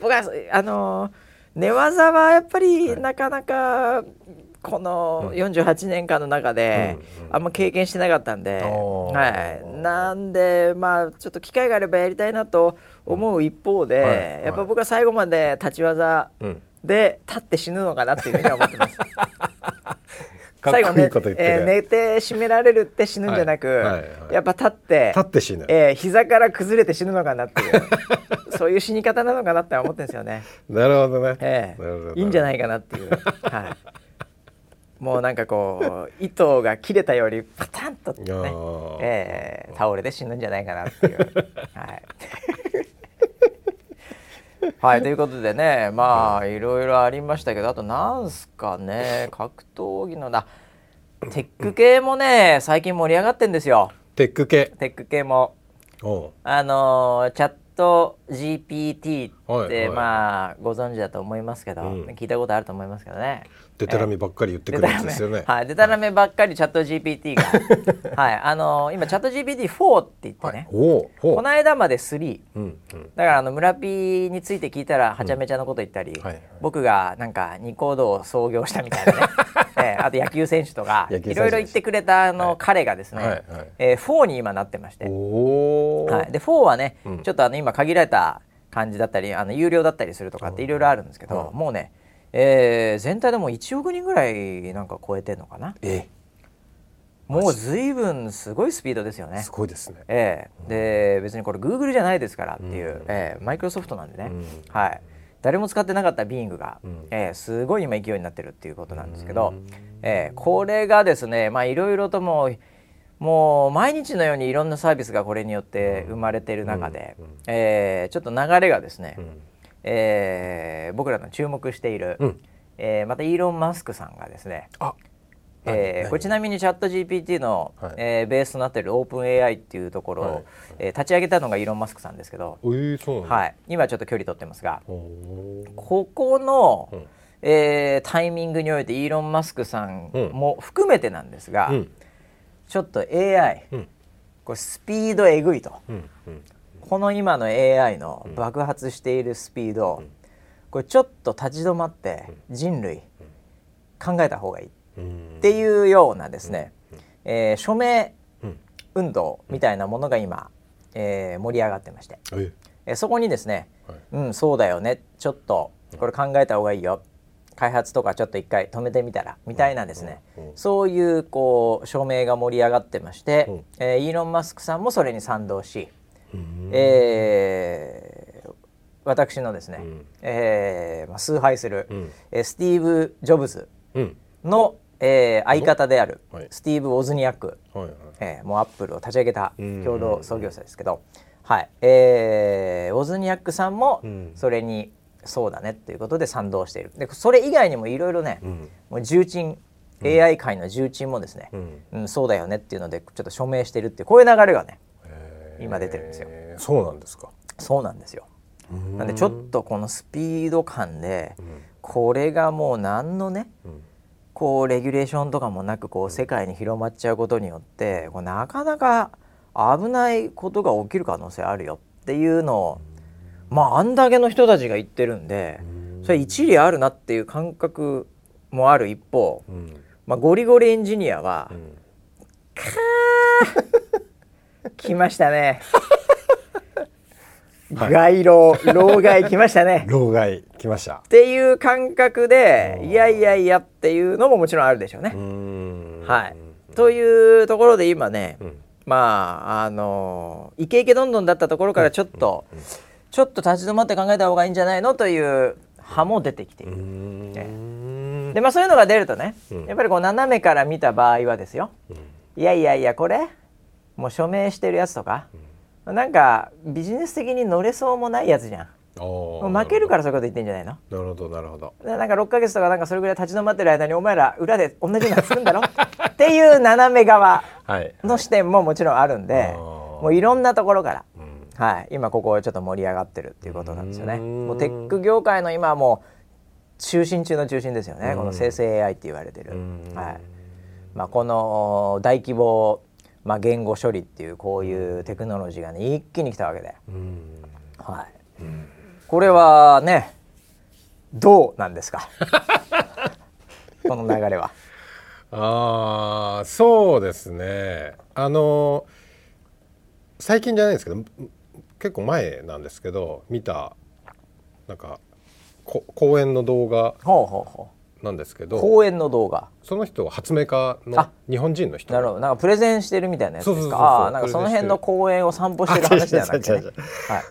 A: 僕はあの寝技はやっぱりなかなかこの48年間の中であんま経験してなかったんで、はい、なんでまあちょっと機会があればやりたいなと思う一方で、やっぱ僕は最後まで立ち技で立って死ぬのかなっていうふうには思ってます。[laughs] 最後ね、えー、寝て締められるって死ぬんじゃなく、はい。はい。はい、やっぱ立って
B: 立って死ぬ、
A: えー、膝から崩れて死ぬのかなっていう [laughs] そういう死に方なのかなって思ってるんですよね。
B: なるほどね、
A: えー、いいんじゃないかなっていう。はい。もうなんかこう糸が切れたよりパタンとね、えー、倒れて死ぬんじゃないかなっていう。はいはい。ということでねまあい。ろいろありましたけどあとなんすかね格闘技のなテック系もね最近盛り上がってんですよ。
B: テック系。
A: テック系も。あのチャット GPT って、はいはい、まあご存知だと思いますけど、うん、聞いたことあると思いますけどね
B: デタラメばっかり言ってくるやつですよね。
A: はい、デタラメばっかりチャット GPT が、[laughs] はい、あのー、今チャット GPT4 って言ってね、はい、この間まで3、うんうん、だからあの村ピーについて聞いたらはちゃめちゃなこと言ったり、うんはい、僕がなんかニコードを創業したみたいなね、[laughs] えー、あと野球選手とかいろいろ言ってくれたあの、彼がですね、はいはい、えー、4に今なってまして、はい、で4はね、うん、ちょっとあの今限られた感じだったりあの有料だったりするとかっていろいろあるんですけど、もうねえー、全体でも1億人ぐらいなんか超えてんのかな？えもう随分すごいスピードですよね。
B: すごいですね。
A: ええ。ー、で別にこれグーグルじゃないですからっていう、うん、えー、マイクロソフトなんでね、うん、はい。誰も使ってなかったビーイングが、うん、えー、すごい今勢いになってるっていうことなんですけど、うん、えー、これがですねまあいろいろとももう毎日のようにいろんなサービスがこれによって生まれている中で、うん、えー、ちょっと流れがですね、うんえー、僕らの注目している、うん、えー、またイーロン・マスクさんがですねえー、これちなみにチャット GPT の、はい、えー、ベースとなっているオープン AI っていうところを、はい、えー、立ち上げたのがイーロン・マスクさんですけど、
B: えー、
A: はい、今ちょっと距離取ってますがここの、うん、えー、タイミングにおいてイーロン・マスクさんも含めてなんですが、うん、ちょっと AI、うん、これスピードえぐいと、うん。うん、この今の AI の爆発しているスピード、これちょっと立ち止まって人類考えた方がいいっていうようなですね、えー、署名運動みたいなものが今、えー、盛り上がってまして、えー、そこにですね、はい、うんそうだよねちょっとこれ考えた方がいいよ。開発とかちょっと一回止めてみたらみたいなですね、そういうこう署名が盛り上がってまして、うえー、イーロン・マスクさんもそれに賛同し、えー、私のですね、うん、えー、まあ、崇拝する、うん、えスティーブ・ジョブズの、うん、えー、相方である、はい、スティーブ・オズニアック、はいはい、えー、もうアップルを立ち上げた共同創業者ですけど、はい。えー、オズニアックさんもそれにそうだねっていうことで賛同している。でそれ以外にもいろいろね、もう重鎮 AI 界の重鎮もですね、うん。そうだよねっていうのでちょっと署名してるってこういう流れがね今出てるんですよ。
B: そうなんですか。
A: そうなんですよ。なんでちょっとこのスピード感で、これがもう何のね、こうレギュレーションとかもなくこう世界に広まっちゃうことによってこうなかなか危ないことが起きる可能性あるよっていうのをまああんだけの人たちが言ってるんでそれ一理あるなっていう感覚もある一方、まあ、ゴリゴリエンジニアは、うん、かー来ましたね。[laughs] 外労老害来ましたね。[laughs]
B: 老害来ました。
A: っていう感覚でいやいやいやっていうのももちろんあるでしょうね。はい。というところで今ね、うん、まああのイケイケどんどんだったところからちょっと、うん。うん、ちょっと立ち止まって考えた方がいいんじゃないのという派も出てきている、ね、でまあそういうのが出るとね、やっぱりこう斜めから見た場合はですよ、いやいやいやこれ？もう署名してるやつとか、なんかビジネス的に乗れそうもないやつじゃん。負けるからそういうこと言ってんじゃないの？
B: なるほどなるほど。
A: なんか6か月とかなんかそれぐらい立ち止まってる間にお前ら裏で同じようなするんだろ？[laughs] っていう斜め側の視点ももちろんあるんで、はい、もういろんなところから、うん、はい、今ここちょっと盛り上がってるっていうことなんですよね。もうテック業界の今も中心中の中心ですよね。この生成 AI って言われてる。はい。まあ、この大規模まあ、言語処理っていうこういうテクノロジーがね一気に来たわけで、はい、これはねどうなんですか？[laughs] この流れは。
B: ああそうですね。あの最近じゃないですけど結構前なんですけど見たなんかこ講演の動画。ほうほうほうなんですけど
A: 講演の動画。
B: その人は発明家の日本人の人。
A: なるほど。なんかプレゼンしてるみたいなやつですか？ああなんかその辺の講演を散歩してる話じゃなくて、ね、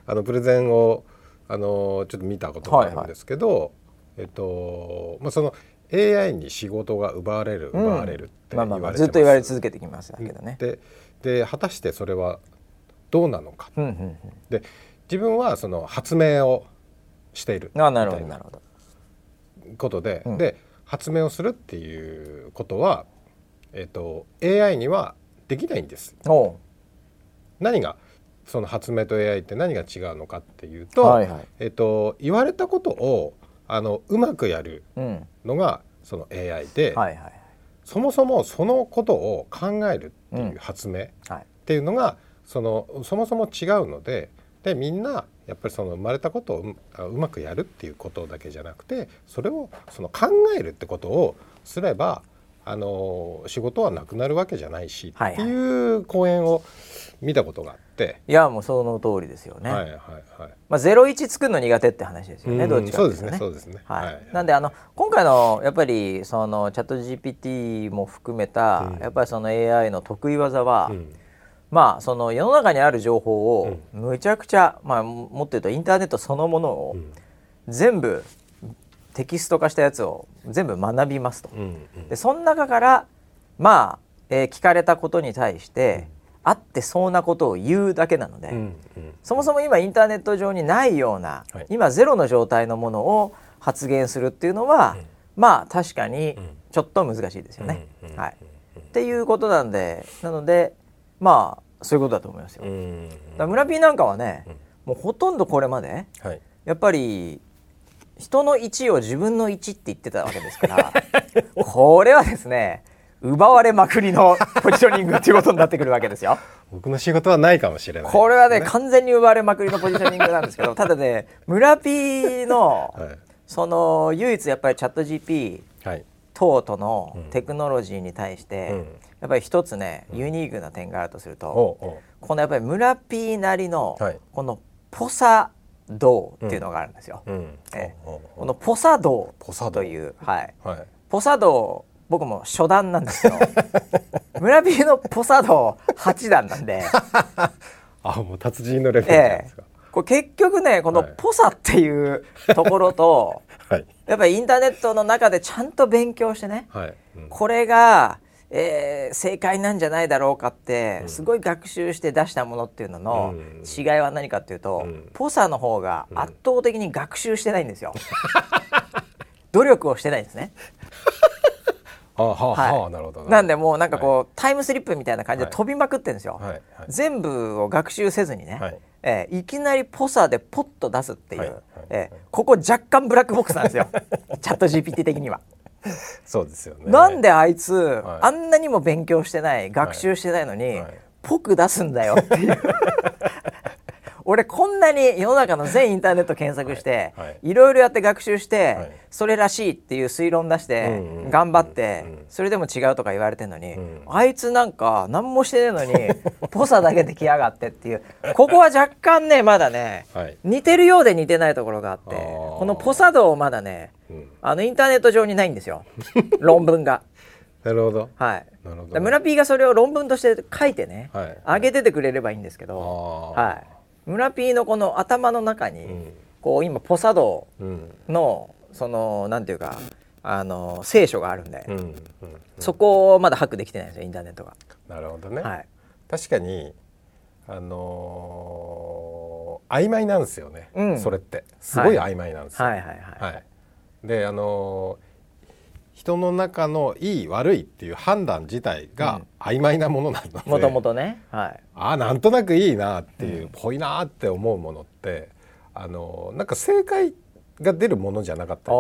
B: あのプレゼンをあのちょっと見たことがあるんですけど、はいはい、えっとまあその AI に仕事が奪われる、奪われるってまあまあ、まあ、
A: ずっと言われ続けてきましたけどね。
B: でで果たしてそれはどうなのか、うんうんうん、で自分はその発明をしている。
A: あなるほどなるほど
B: ことで、うん、で発明をするっていうことは、えーと、AI にはできないんです。何がその発明と AI って何が違うのかっていうと,、はいはい、えーと、言われたことをあのうまくやるのが、その AI で、はいはい、そもそもそのことを考えるっていう発明っていうのが、そのそもそも違うのででみんなやっぱりその生まれたことをうまくやるっていうことだけじゃなくてそれをその考えるってことをすればあの仕事はなくなるわけじゃないし、はいはい、っていう講演を見たことがあって
A: いやもうその通りですよね。はいはいはい。まあゼロ一作るの苦手って話ですよね。どっちか
B: そうですねそうですね。
A: はい。はい、なんであの今回のやっぱりそのチャット GPT も含めた、うん、やっぱりその AI の得意技は。うんまあその世の中にある情報をむちゃくちゃ、まあ、もっと言うとインターネットそのものを全部テキスト化したやつを全部学びますと。でその中からまあ、えー、聞かれたことに対して、あってそうなことを言うだけなので、うんうん、そもそも今インターネット上にないような、はい、今ゼロの状態のものを発言するっていうのは、うん、まあ確かに、ちょっと難しいですよね。はい、っていうことなんでなのでまあそういうことだと思いますよ。だ村 P なんかはね、もうほとんどこれまで、はい、やっぱり人の位置を自分の位置って言ってたわけですから [laughs] これはですね奪われまくりのポジショニングっていうことになってくるわけですよ。[laughs]
B: 僕の仕事はないかもしれない、
A: これはね完全に奪われまくりのポジショニングなんですけどただね [laughs] 村 P の、はい、その唯一やっぱりチャット GP 等とのテクノロジーに対して、うん、やっぱり一つね、ユニークな点があるとすると、うん、このやっぱり村 P なりの、はい、このポサ道っていうのがあるんですよ。えこのポサ道というはい、はい、ポサ道僕も初段なんですよ村人のポサド8段なんで。[laughs]
B: あもう達人のレベルですか、
A: えー、これ結局ねこのポサっていうところと、[laughs] はい、やっぱりインターネットの中でちゃんと勉強してね、はい。うん、これが、えー、正解なんじゃないだろうかってすごい学習して出したものっていうのの違いは何かっていうと、うん、ポサの方が圧倒的に学習してないんですよ。[laughs] 努力をしてないんですね。
B: はあ、なるほど
A: なんでもうなんかこう、はい、タイムスリップみたいな感じで飛びまくってるんですよ、はいはい、全部を学習せずにね、はい。えー、いきなりポサでポッと出すっていう、はいはい、えー、ここ若干ブラックボックスなんですよ。[laughs] チャット GPT 的には。[laughs]
B: そうですよね。
A: なんであいつ、あんなにも勉強してない学習してないのに、ぽく出すんだよっていう。[laughs] 俺こんなに世の中の全インターネット検索してい。ろいろやって学習して、はい、それらしいっていう推論出して頑張ってそれでも違うとか言われてるのに、あいつなんか何もしてないのに [laughs] ぽさだけできやがってっていう。ここは若干ねまだね、はい、似てるようで似てないところがあってこのぽさ度まだね、うん、あのインターネット上にないんですよ。[laughs] 論文が。
B: なるほど。
A: はい。なるほど、村 P がそれを論文として書いてね、はい、上げててくれればいいんですけど、はい。村 P のこの頭の中に、こう今ポサドの、そのなんていうかあの聖書があるんで、そこをまだハックできてないんですよインターネットが。
B: なるほどね。はい、確かにあのー、曖昧なんですよね、うん、それって。すごい曖昧なんですよ。はい、はいはいはい、はい、であのー人の中のいい悪いっていう判断自体が曖昧なものなので
A: もともとね、はい、
B: あなんとなくいいなっていう、うん、ぽいなって思うものってあのなんか正解が出るものじゃなかったり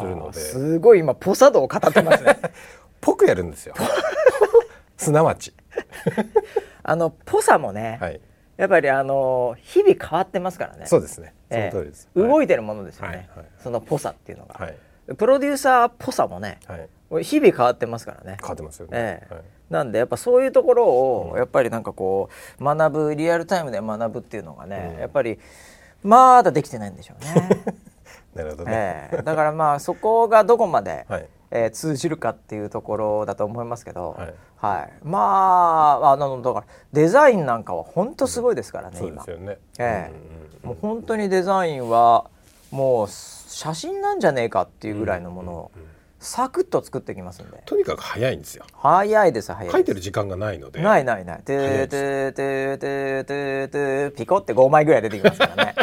B: するので。す
A: ごい今ポサドを語ってますね。[laughs]
B: ぽくやるんですよ。[laughs] すなわち。
A: あのぽさもね、はい、やっぱりあの日々変わってますからね。
B: そうですね
A: えー、動いてるものですよね、はい。はい、そのぽさっていうのが、はい。プロデューサーっぽさもね、はい、日々変わってますからね。
B: 変わってますよね、え
A: ーはい、なんでやっぱそういうところをやっぱりなんかこう学ぶリアルタイムで学ぶっていうのがね、うん、やっぱりまだできてないんでしょうね。[laughs]
B: なるほどね、
A: えー、だからまあそこがどこまで、はい。えー、通じるかっていうところだと思いますけど、はい、はい、まああのだからデザインなんかは本当すごいですからね、うん、今。そうですよね。えー、もう本当にデザインはもう写真なんじゃねえかっていうぐらいのものをサクッと作ってきますんで。
B: とにかく早いんですよ。
A: 早いです早い
B: 書いてる時間がないので。
A: ないないないトゥートゥートゥートゥートゥートゥーピコって5枚ぐらい出てきますからね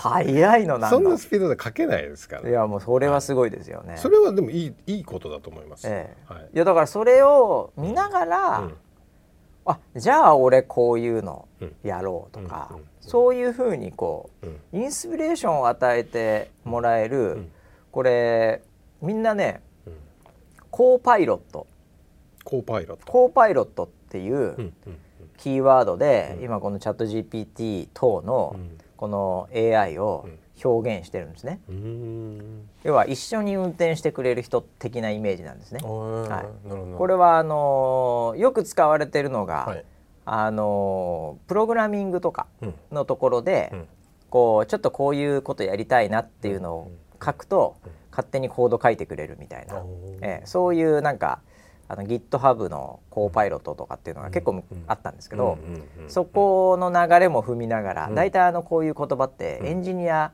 A: 早いのなん
B: そんなスピードで書けないですから、
A: いやもうそれはすごいですよね、
B: それはでもいいいいことだと思います、
A: ええはい、いやだからそれを見ながら、うん、あじゃあ俺こういうのやろうとか、うんうんそういうふうにこう、インスピレーションを与えてもらえる、これみんなね、コーパイロット。
B: コーパイロット。
A: コーパイロットっていうキーワードで、今このチャット GPT 等のこの AI を表現してるんですね。要は一緒に運転してくれる人的なイメージなんですね。はい、これはあのー、よく使われているのが、はいあのプログラミングとかのところで、うん、こうちょっとこういうことやりたいなっていうのを書くと、うん、勝手にコード書いてくれるみたいな、えー、そういうなんかあの GitHub のコーパイロットとかっていうのが結構あったんですけど、そこの流れも踏みながら、大体あのこういう言葉ってエンジニアっ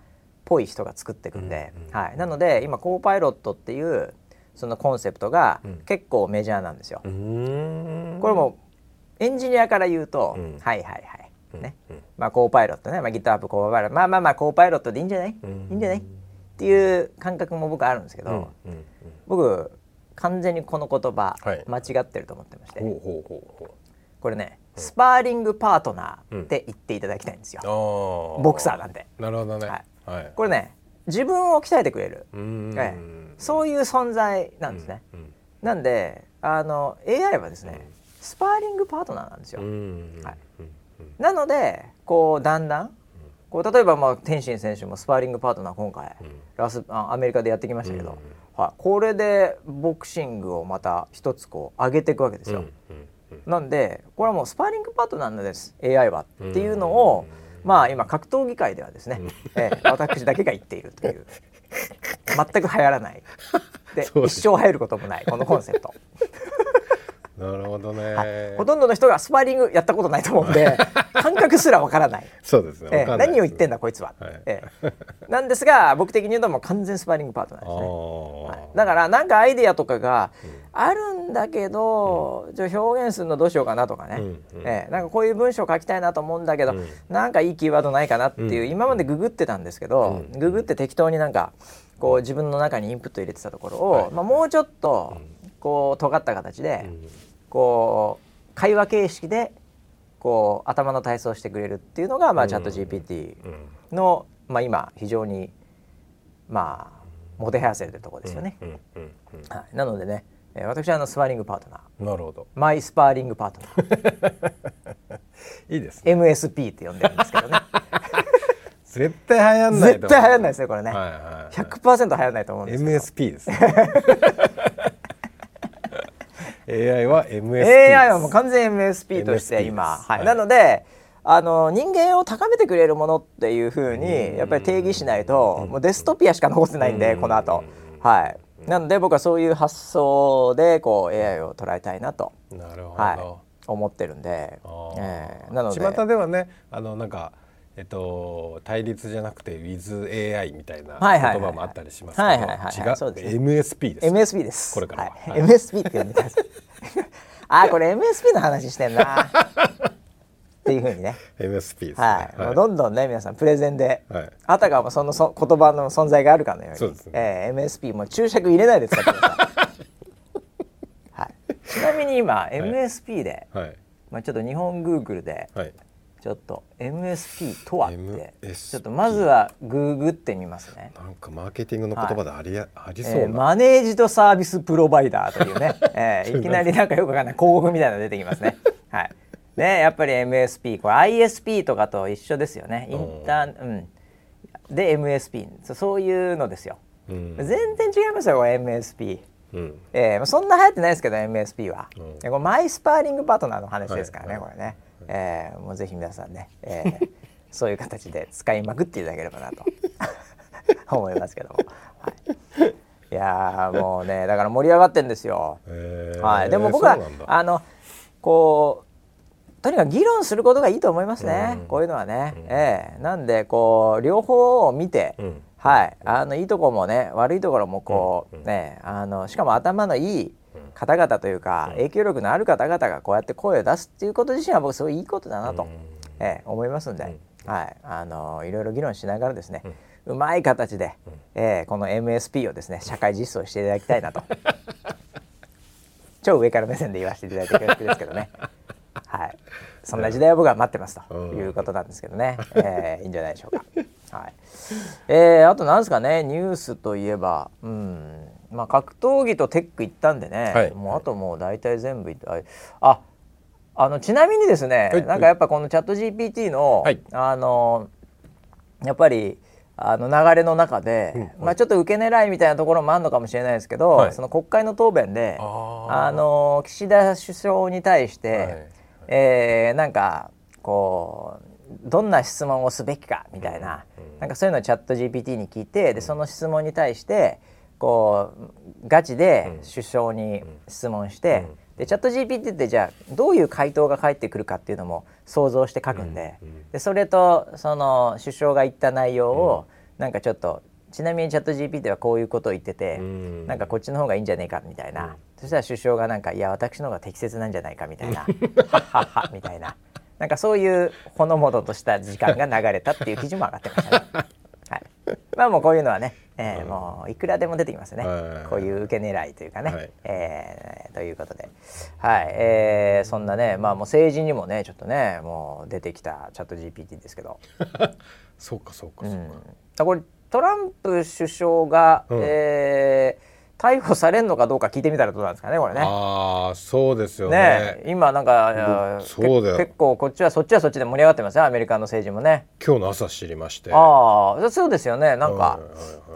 A: ぽい人が作っていくんで、はい、なので今コーパイロットっていうそのコンセプトが結構メジャーなんですよ。これもエンジニアから言うと、うん、はいはいはい。ね、うん、まあコーパイロットね、まあ、GitHub コーパイロット。まあまあまあコーパイロットでいいんじゃない、いいんじゃない？っていう感覚も僕あるんですけど、僕完全にこの言葉、間違ってると思ってまして。これねスパーリングパートナーって言っていただきたいんですよ、うん、ボクサーなんで。
B: なるほどね、
A: はいはい、これね自分を鍛えてくれる、はい、そういう存在なんですね、うんうん、なんであの AI はですね、スパーリングパートナーなんですよ、はい、なのでこうだんだんこう例えばまあ天心選手もスパーリングパートナー今回、ラスあアメリカでやってきましたけど、はい、これでボクシングをまた一つこう上げていくわけですよ。なんでこれはもうスパーリングパートナーなんです。AI はっていうのを、まあ今格闘技界ではですね、えー、私だけが言っているという。[laughs] 全く流行らない。で一生流行ることもないこのコンセプト。
B: なるほどね、は
A: い、ほとんどの人がスパーリングやったことないと思うんで [laughs] 感覚すらわからない。
B: そうですね、
A: えー、何を言ってんだこいつは、はい、えー、なんですが僕的に言うともう完全スパーリングパートナーですね、はい、だからなんかアイデアとかがあるんだけど、うん、じゃ表現するのどうしようかなとかね、うんうん、えー、なんかこういう文章書きたいなと思うんだけど、うん、なんかいいキーワードないかなっていう、うん、今までググってたんですけど、うん、ググって適当になんかこう自分の中にインプット入れてたところを、はい、まあ、もうちょっとこう尖った形で、こう会話形式でこう頭の体操してくれるっていうのが、まあ、チャット GPT の、まあ、今非常にまあもてはやせるところですよね。はい、なのでね私はあのスパーリングパートナ
B: ー。なるほど。
A: マイスパーリングパートナ
B: ー。[laughs] いいですね。
A: MSP って呼んでるんですけどね。[laughs]
B: 絶対流行んない
A: 絶対流行んないですねこれね、はいはいはい、100%流行んないと思うんですけど。
B: MSP ですね [laughs] AI は MSP
A: AI はもう完全 MSP として今、はい、なのであの人間を高めてくれるものっていうふうにやっぱり定義しないともうデストピアしか残ってないんでこの後。はい。なので僕はそういう発想でこう AI を捉えたいなと。
B: なるほど、はい、
A: 思ってるんで、
B: えー、なので。巷ではねあのなんかえっと、対立じゃなくて WithAI みたいな言葉もあったりしますけど、違う MSP です
A: MSP です。
B: これからは、
A: はい、MSP って呼んでください。[laughs] あこれ MSP の話してんな。[laughs] っていうふうにね。
B: MSP です、
A: ね、はい、はい、もうどんどんね皆さんプレゼンで、はい、あたかもそのそ言葉の存在があるかのように。そうです、ね。えー、MSP も注釈入れないで使ってください、[laughs] はい、ちなみに今 MSP で、はい、まあ、ちょっと日本グーグルで、はいちょっと MSP とはって、ちょっとまずはググってみますね。
B: なんかマーケティングの言葉であり,、はい、ありそうな、え
A: ー、マネージドサービスプロバイダーというね、えー、[laughs] いきなりなんかよくわかんない広告みたいなの出てきますね。[laughs] はい。でやっぱり MSP これ ISP とかと一緒ですよね。インターうんで MSP そういうのですよ。うん、全然違いますよ MSP。うん、えー、そんな流行ってないですけど MSP は、うん、これマイスパーリングパートナーの話ですからね、はい、これね。えー、もうぜひ皆さんね、えー、[laughs] そういう形で使いまくっていただければなと [laughs] 思いますけども、はい、いやもうねだから盛り上がってんですよ。はい、でも僕はあのこうとにかく議論することがいいと思いますね、うん、こういうのはね。うん、えー、なんでこう両方を見て、うん、はい。あのいいところもね悪いところもこう、ねあのしかも頭のいい方々というか、影響力のある方々がこうやって声を出すっていうこと自身は僕すごいいいことだなと、えー、思いますんで、はい。あのいろいろ議論しながらですね、うまい形で、えー、この MSP をですね社会実装していただきたいなと。[laughs] 超上から目線で言わせていただいて恐縮ですけどね。はい。そんな時代を僕は待ってますということなんですけどね、[laughs] えー、いいんじゃないでしょうか。はい。えー、あとなんですかねニュースといえば、うんまあ、格闘技とテック行ったんでね、はい、もうあともう大体全部ああのちなみにですね、はい、なんかやっぱこのチャット GPT の、はい、あのやっぱりあの流れの中で、うん。はい、まあ、ちょっと受け狙いみたいなところもあるのかもしれないですけど、はい、その国会の答弁であの岸田首相に対して、はい、えー、なんかこうどんな質問をすべきかみたいなうん、なんかそういうのをチャット GPT に聞いてでその質問に対してこうガチで首相に質問して、でチャット GPT ってじゃあどういう回答が返ってくるかっていうのも想像して書くんで,、でそれとその首相が言った内容をなんかちょっとちなみにチャット GPT はこういうことを言ってて、ん、なんかこっちの方がいいんじゃねえかみたいな、そしたら首相がなんかいや私の方が適切なんじゃないかみたいな。はっはっはみたいななんかそういうほのぼのとした時間が流れたっていう記事も上がってましたね。はい、まあもうこういうのはねえー、もういくらでも出てきますね、こういう受け狙いというかね、はい、えー、ということで、はい。えー、そんなね、まあ、もう政治にもねちょっとねもう出てきたチャット GPT ですけど。[laughs]
B: そうかそうかそうか、うん、
A: これトランプ首相が、うん、えー逮捕されるのかどうか聞いてみたらどうなんですかねこれね。
B: ああそうですよね。
A: ね今なんかそうだよ結構こっちはそっちはそっちで盛り上がってますねアメリカの政治もね。
B: 今日の朝知りまして。
A: ああそうですよねなんか、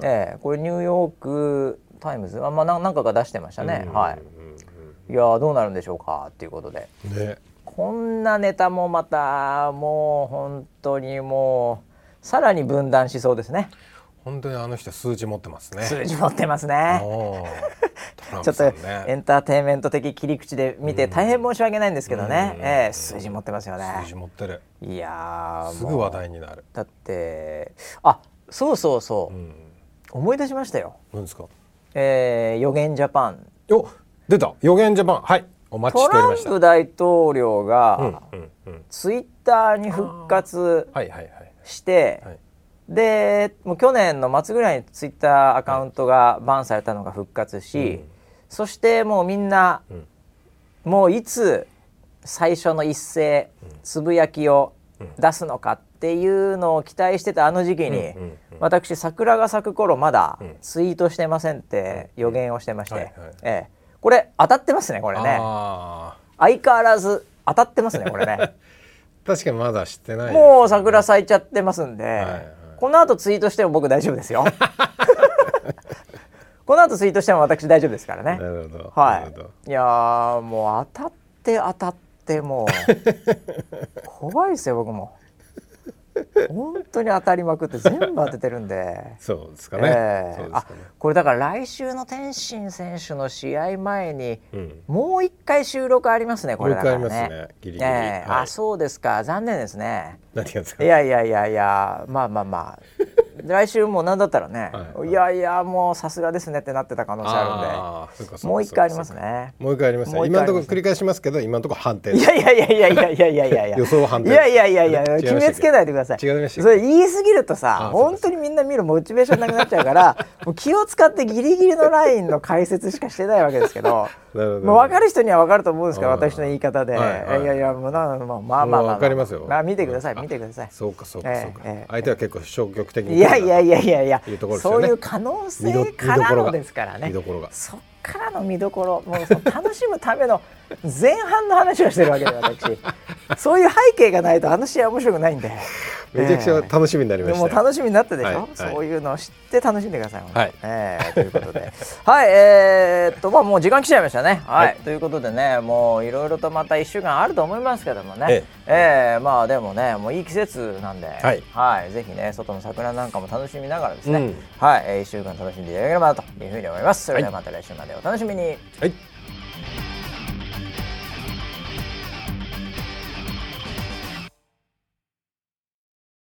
A: ええこれニューヨークタイムズあまあ何かが出してましたね、はい。いやどうなるんでしょうかっていうことで。ね。こんなネタもまたもう本当にもうさらに分断しそうですね。
B: 本当にあの人数字持ってますね。
A: 数字持ってますね。ちょっとエンターテインメント的切り口で見て大変申し訳ないんですけどね、うえー、数字持ってますよね。
B: 数字持ってる。
A: いや
B: すぐ話題になる。
A: だってあそうそうそう、うん、思い出しましたよ。
B: 何ですか？
A: えー、予言ジャパン。
B: お出た。予言ジャパン。はい。お待ちしておりました。
A: トランプ大統領が、うんうんうん、ツイッターに復活して、はいはいはいでもう去年の末ぐらいにツイッターアカウントがバンされたのが復活し、うん、そしてもうみんな、うん、もういつ最初の一斉つぶやきを出すのかっていうのを期待してたあの時期に、私桜が咲く頃まだツイートしてませんって予言をしてまして、ええ、これ当たってますねこれね。相変わらず当たってますねこれね。[laughs]
B: 確かにまだ知ってない、
A: ね、もう桜咲いちゃってますんで、はいこの後ツイートしても僕大丈夫ですよ。[laughs] この後ツイートしても私大丈夫ですからね。
B: なるほど。
A: はい。いやもう当たって当たってもう。[laughs] 怖いですよ僕も [laughs] 本当に当たりまくって全部当ててるんで。
B: そうですかね。えー、ね。あ
A: これだから来週の天心選手の試合前に、うん、もう一回収録ありますねこれだからね。ねギリギリ、えーはい、あそうですか。残念ですね。
B: 何がですか？
A: いやいやいやいやまあまあまあ来週も何だったらね、はい、いやいやもうさすがですねってなってた可能性あるんで。もう一回ありますね。
B: もう一回ありますね。今のところ繰り返しますけど今のところ判定
A: いやいやいやいやいやいやいや。いやいや
B: 予想判定
A: いやいやいやいや決めつけないでください。それ言い過ぎるとさ本当にみんな見るモチベーションなくなっちゃうから [laughs] もう気を使ってギリギリのラインの解説しかしてないわけですけど [laughs] もう分かる人には分かると思うんですから私の言い方で、はいはい、いやいやもうなまあまあまあまあ、
B: まあ、かりますよ、
A: まあ、見てください見てください。
B: そうかそうかそうか、えー、相手は結構消極的に
A: いやいやいやいやいや、ね、そういう可能性からのですからね。
B: 見どころが。
A: そっからの見どころもうその楽しむための前半の話をしてるわけで私。そういう背景がないとあの試合面白くないんで。
B: めちゃくちゃ楽しみになりました、
A: もう楽しみになったでしょ、はい、そういうのを知って楽しんでください、はい、えー、ということで。はいえー、っとまあもう時間来ちゃいましたね。はい、はい、ということでねもういろいろとまた1週間あると思いますけどもね。ええ。えー、まあでもねもういい季節なんで、はい、はい、ぜひね外の桜なんかも楽しみながらですね、うん、はい、えー、1週間楽しんでいただければというふうに思います。それではまた来週までお楽しみに、
B: はい。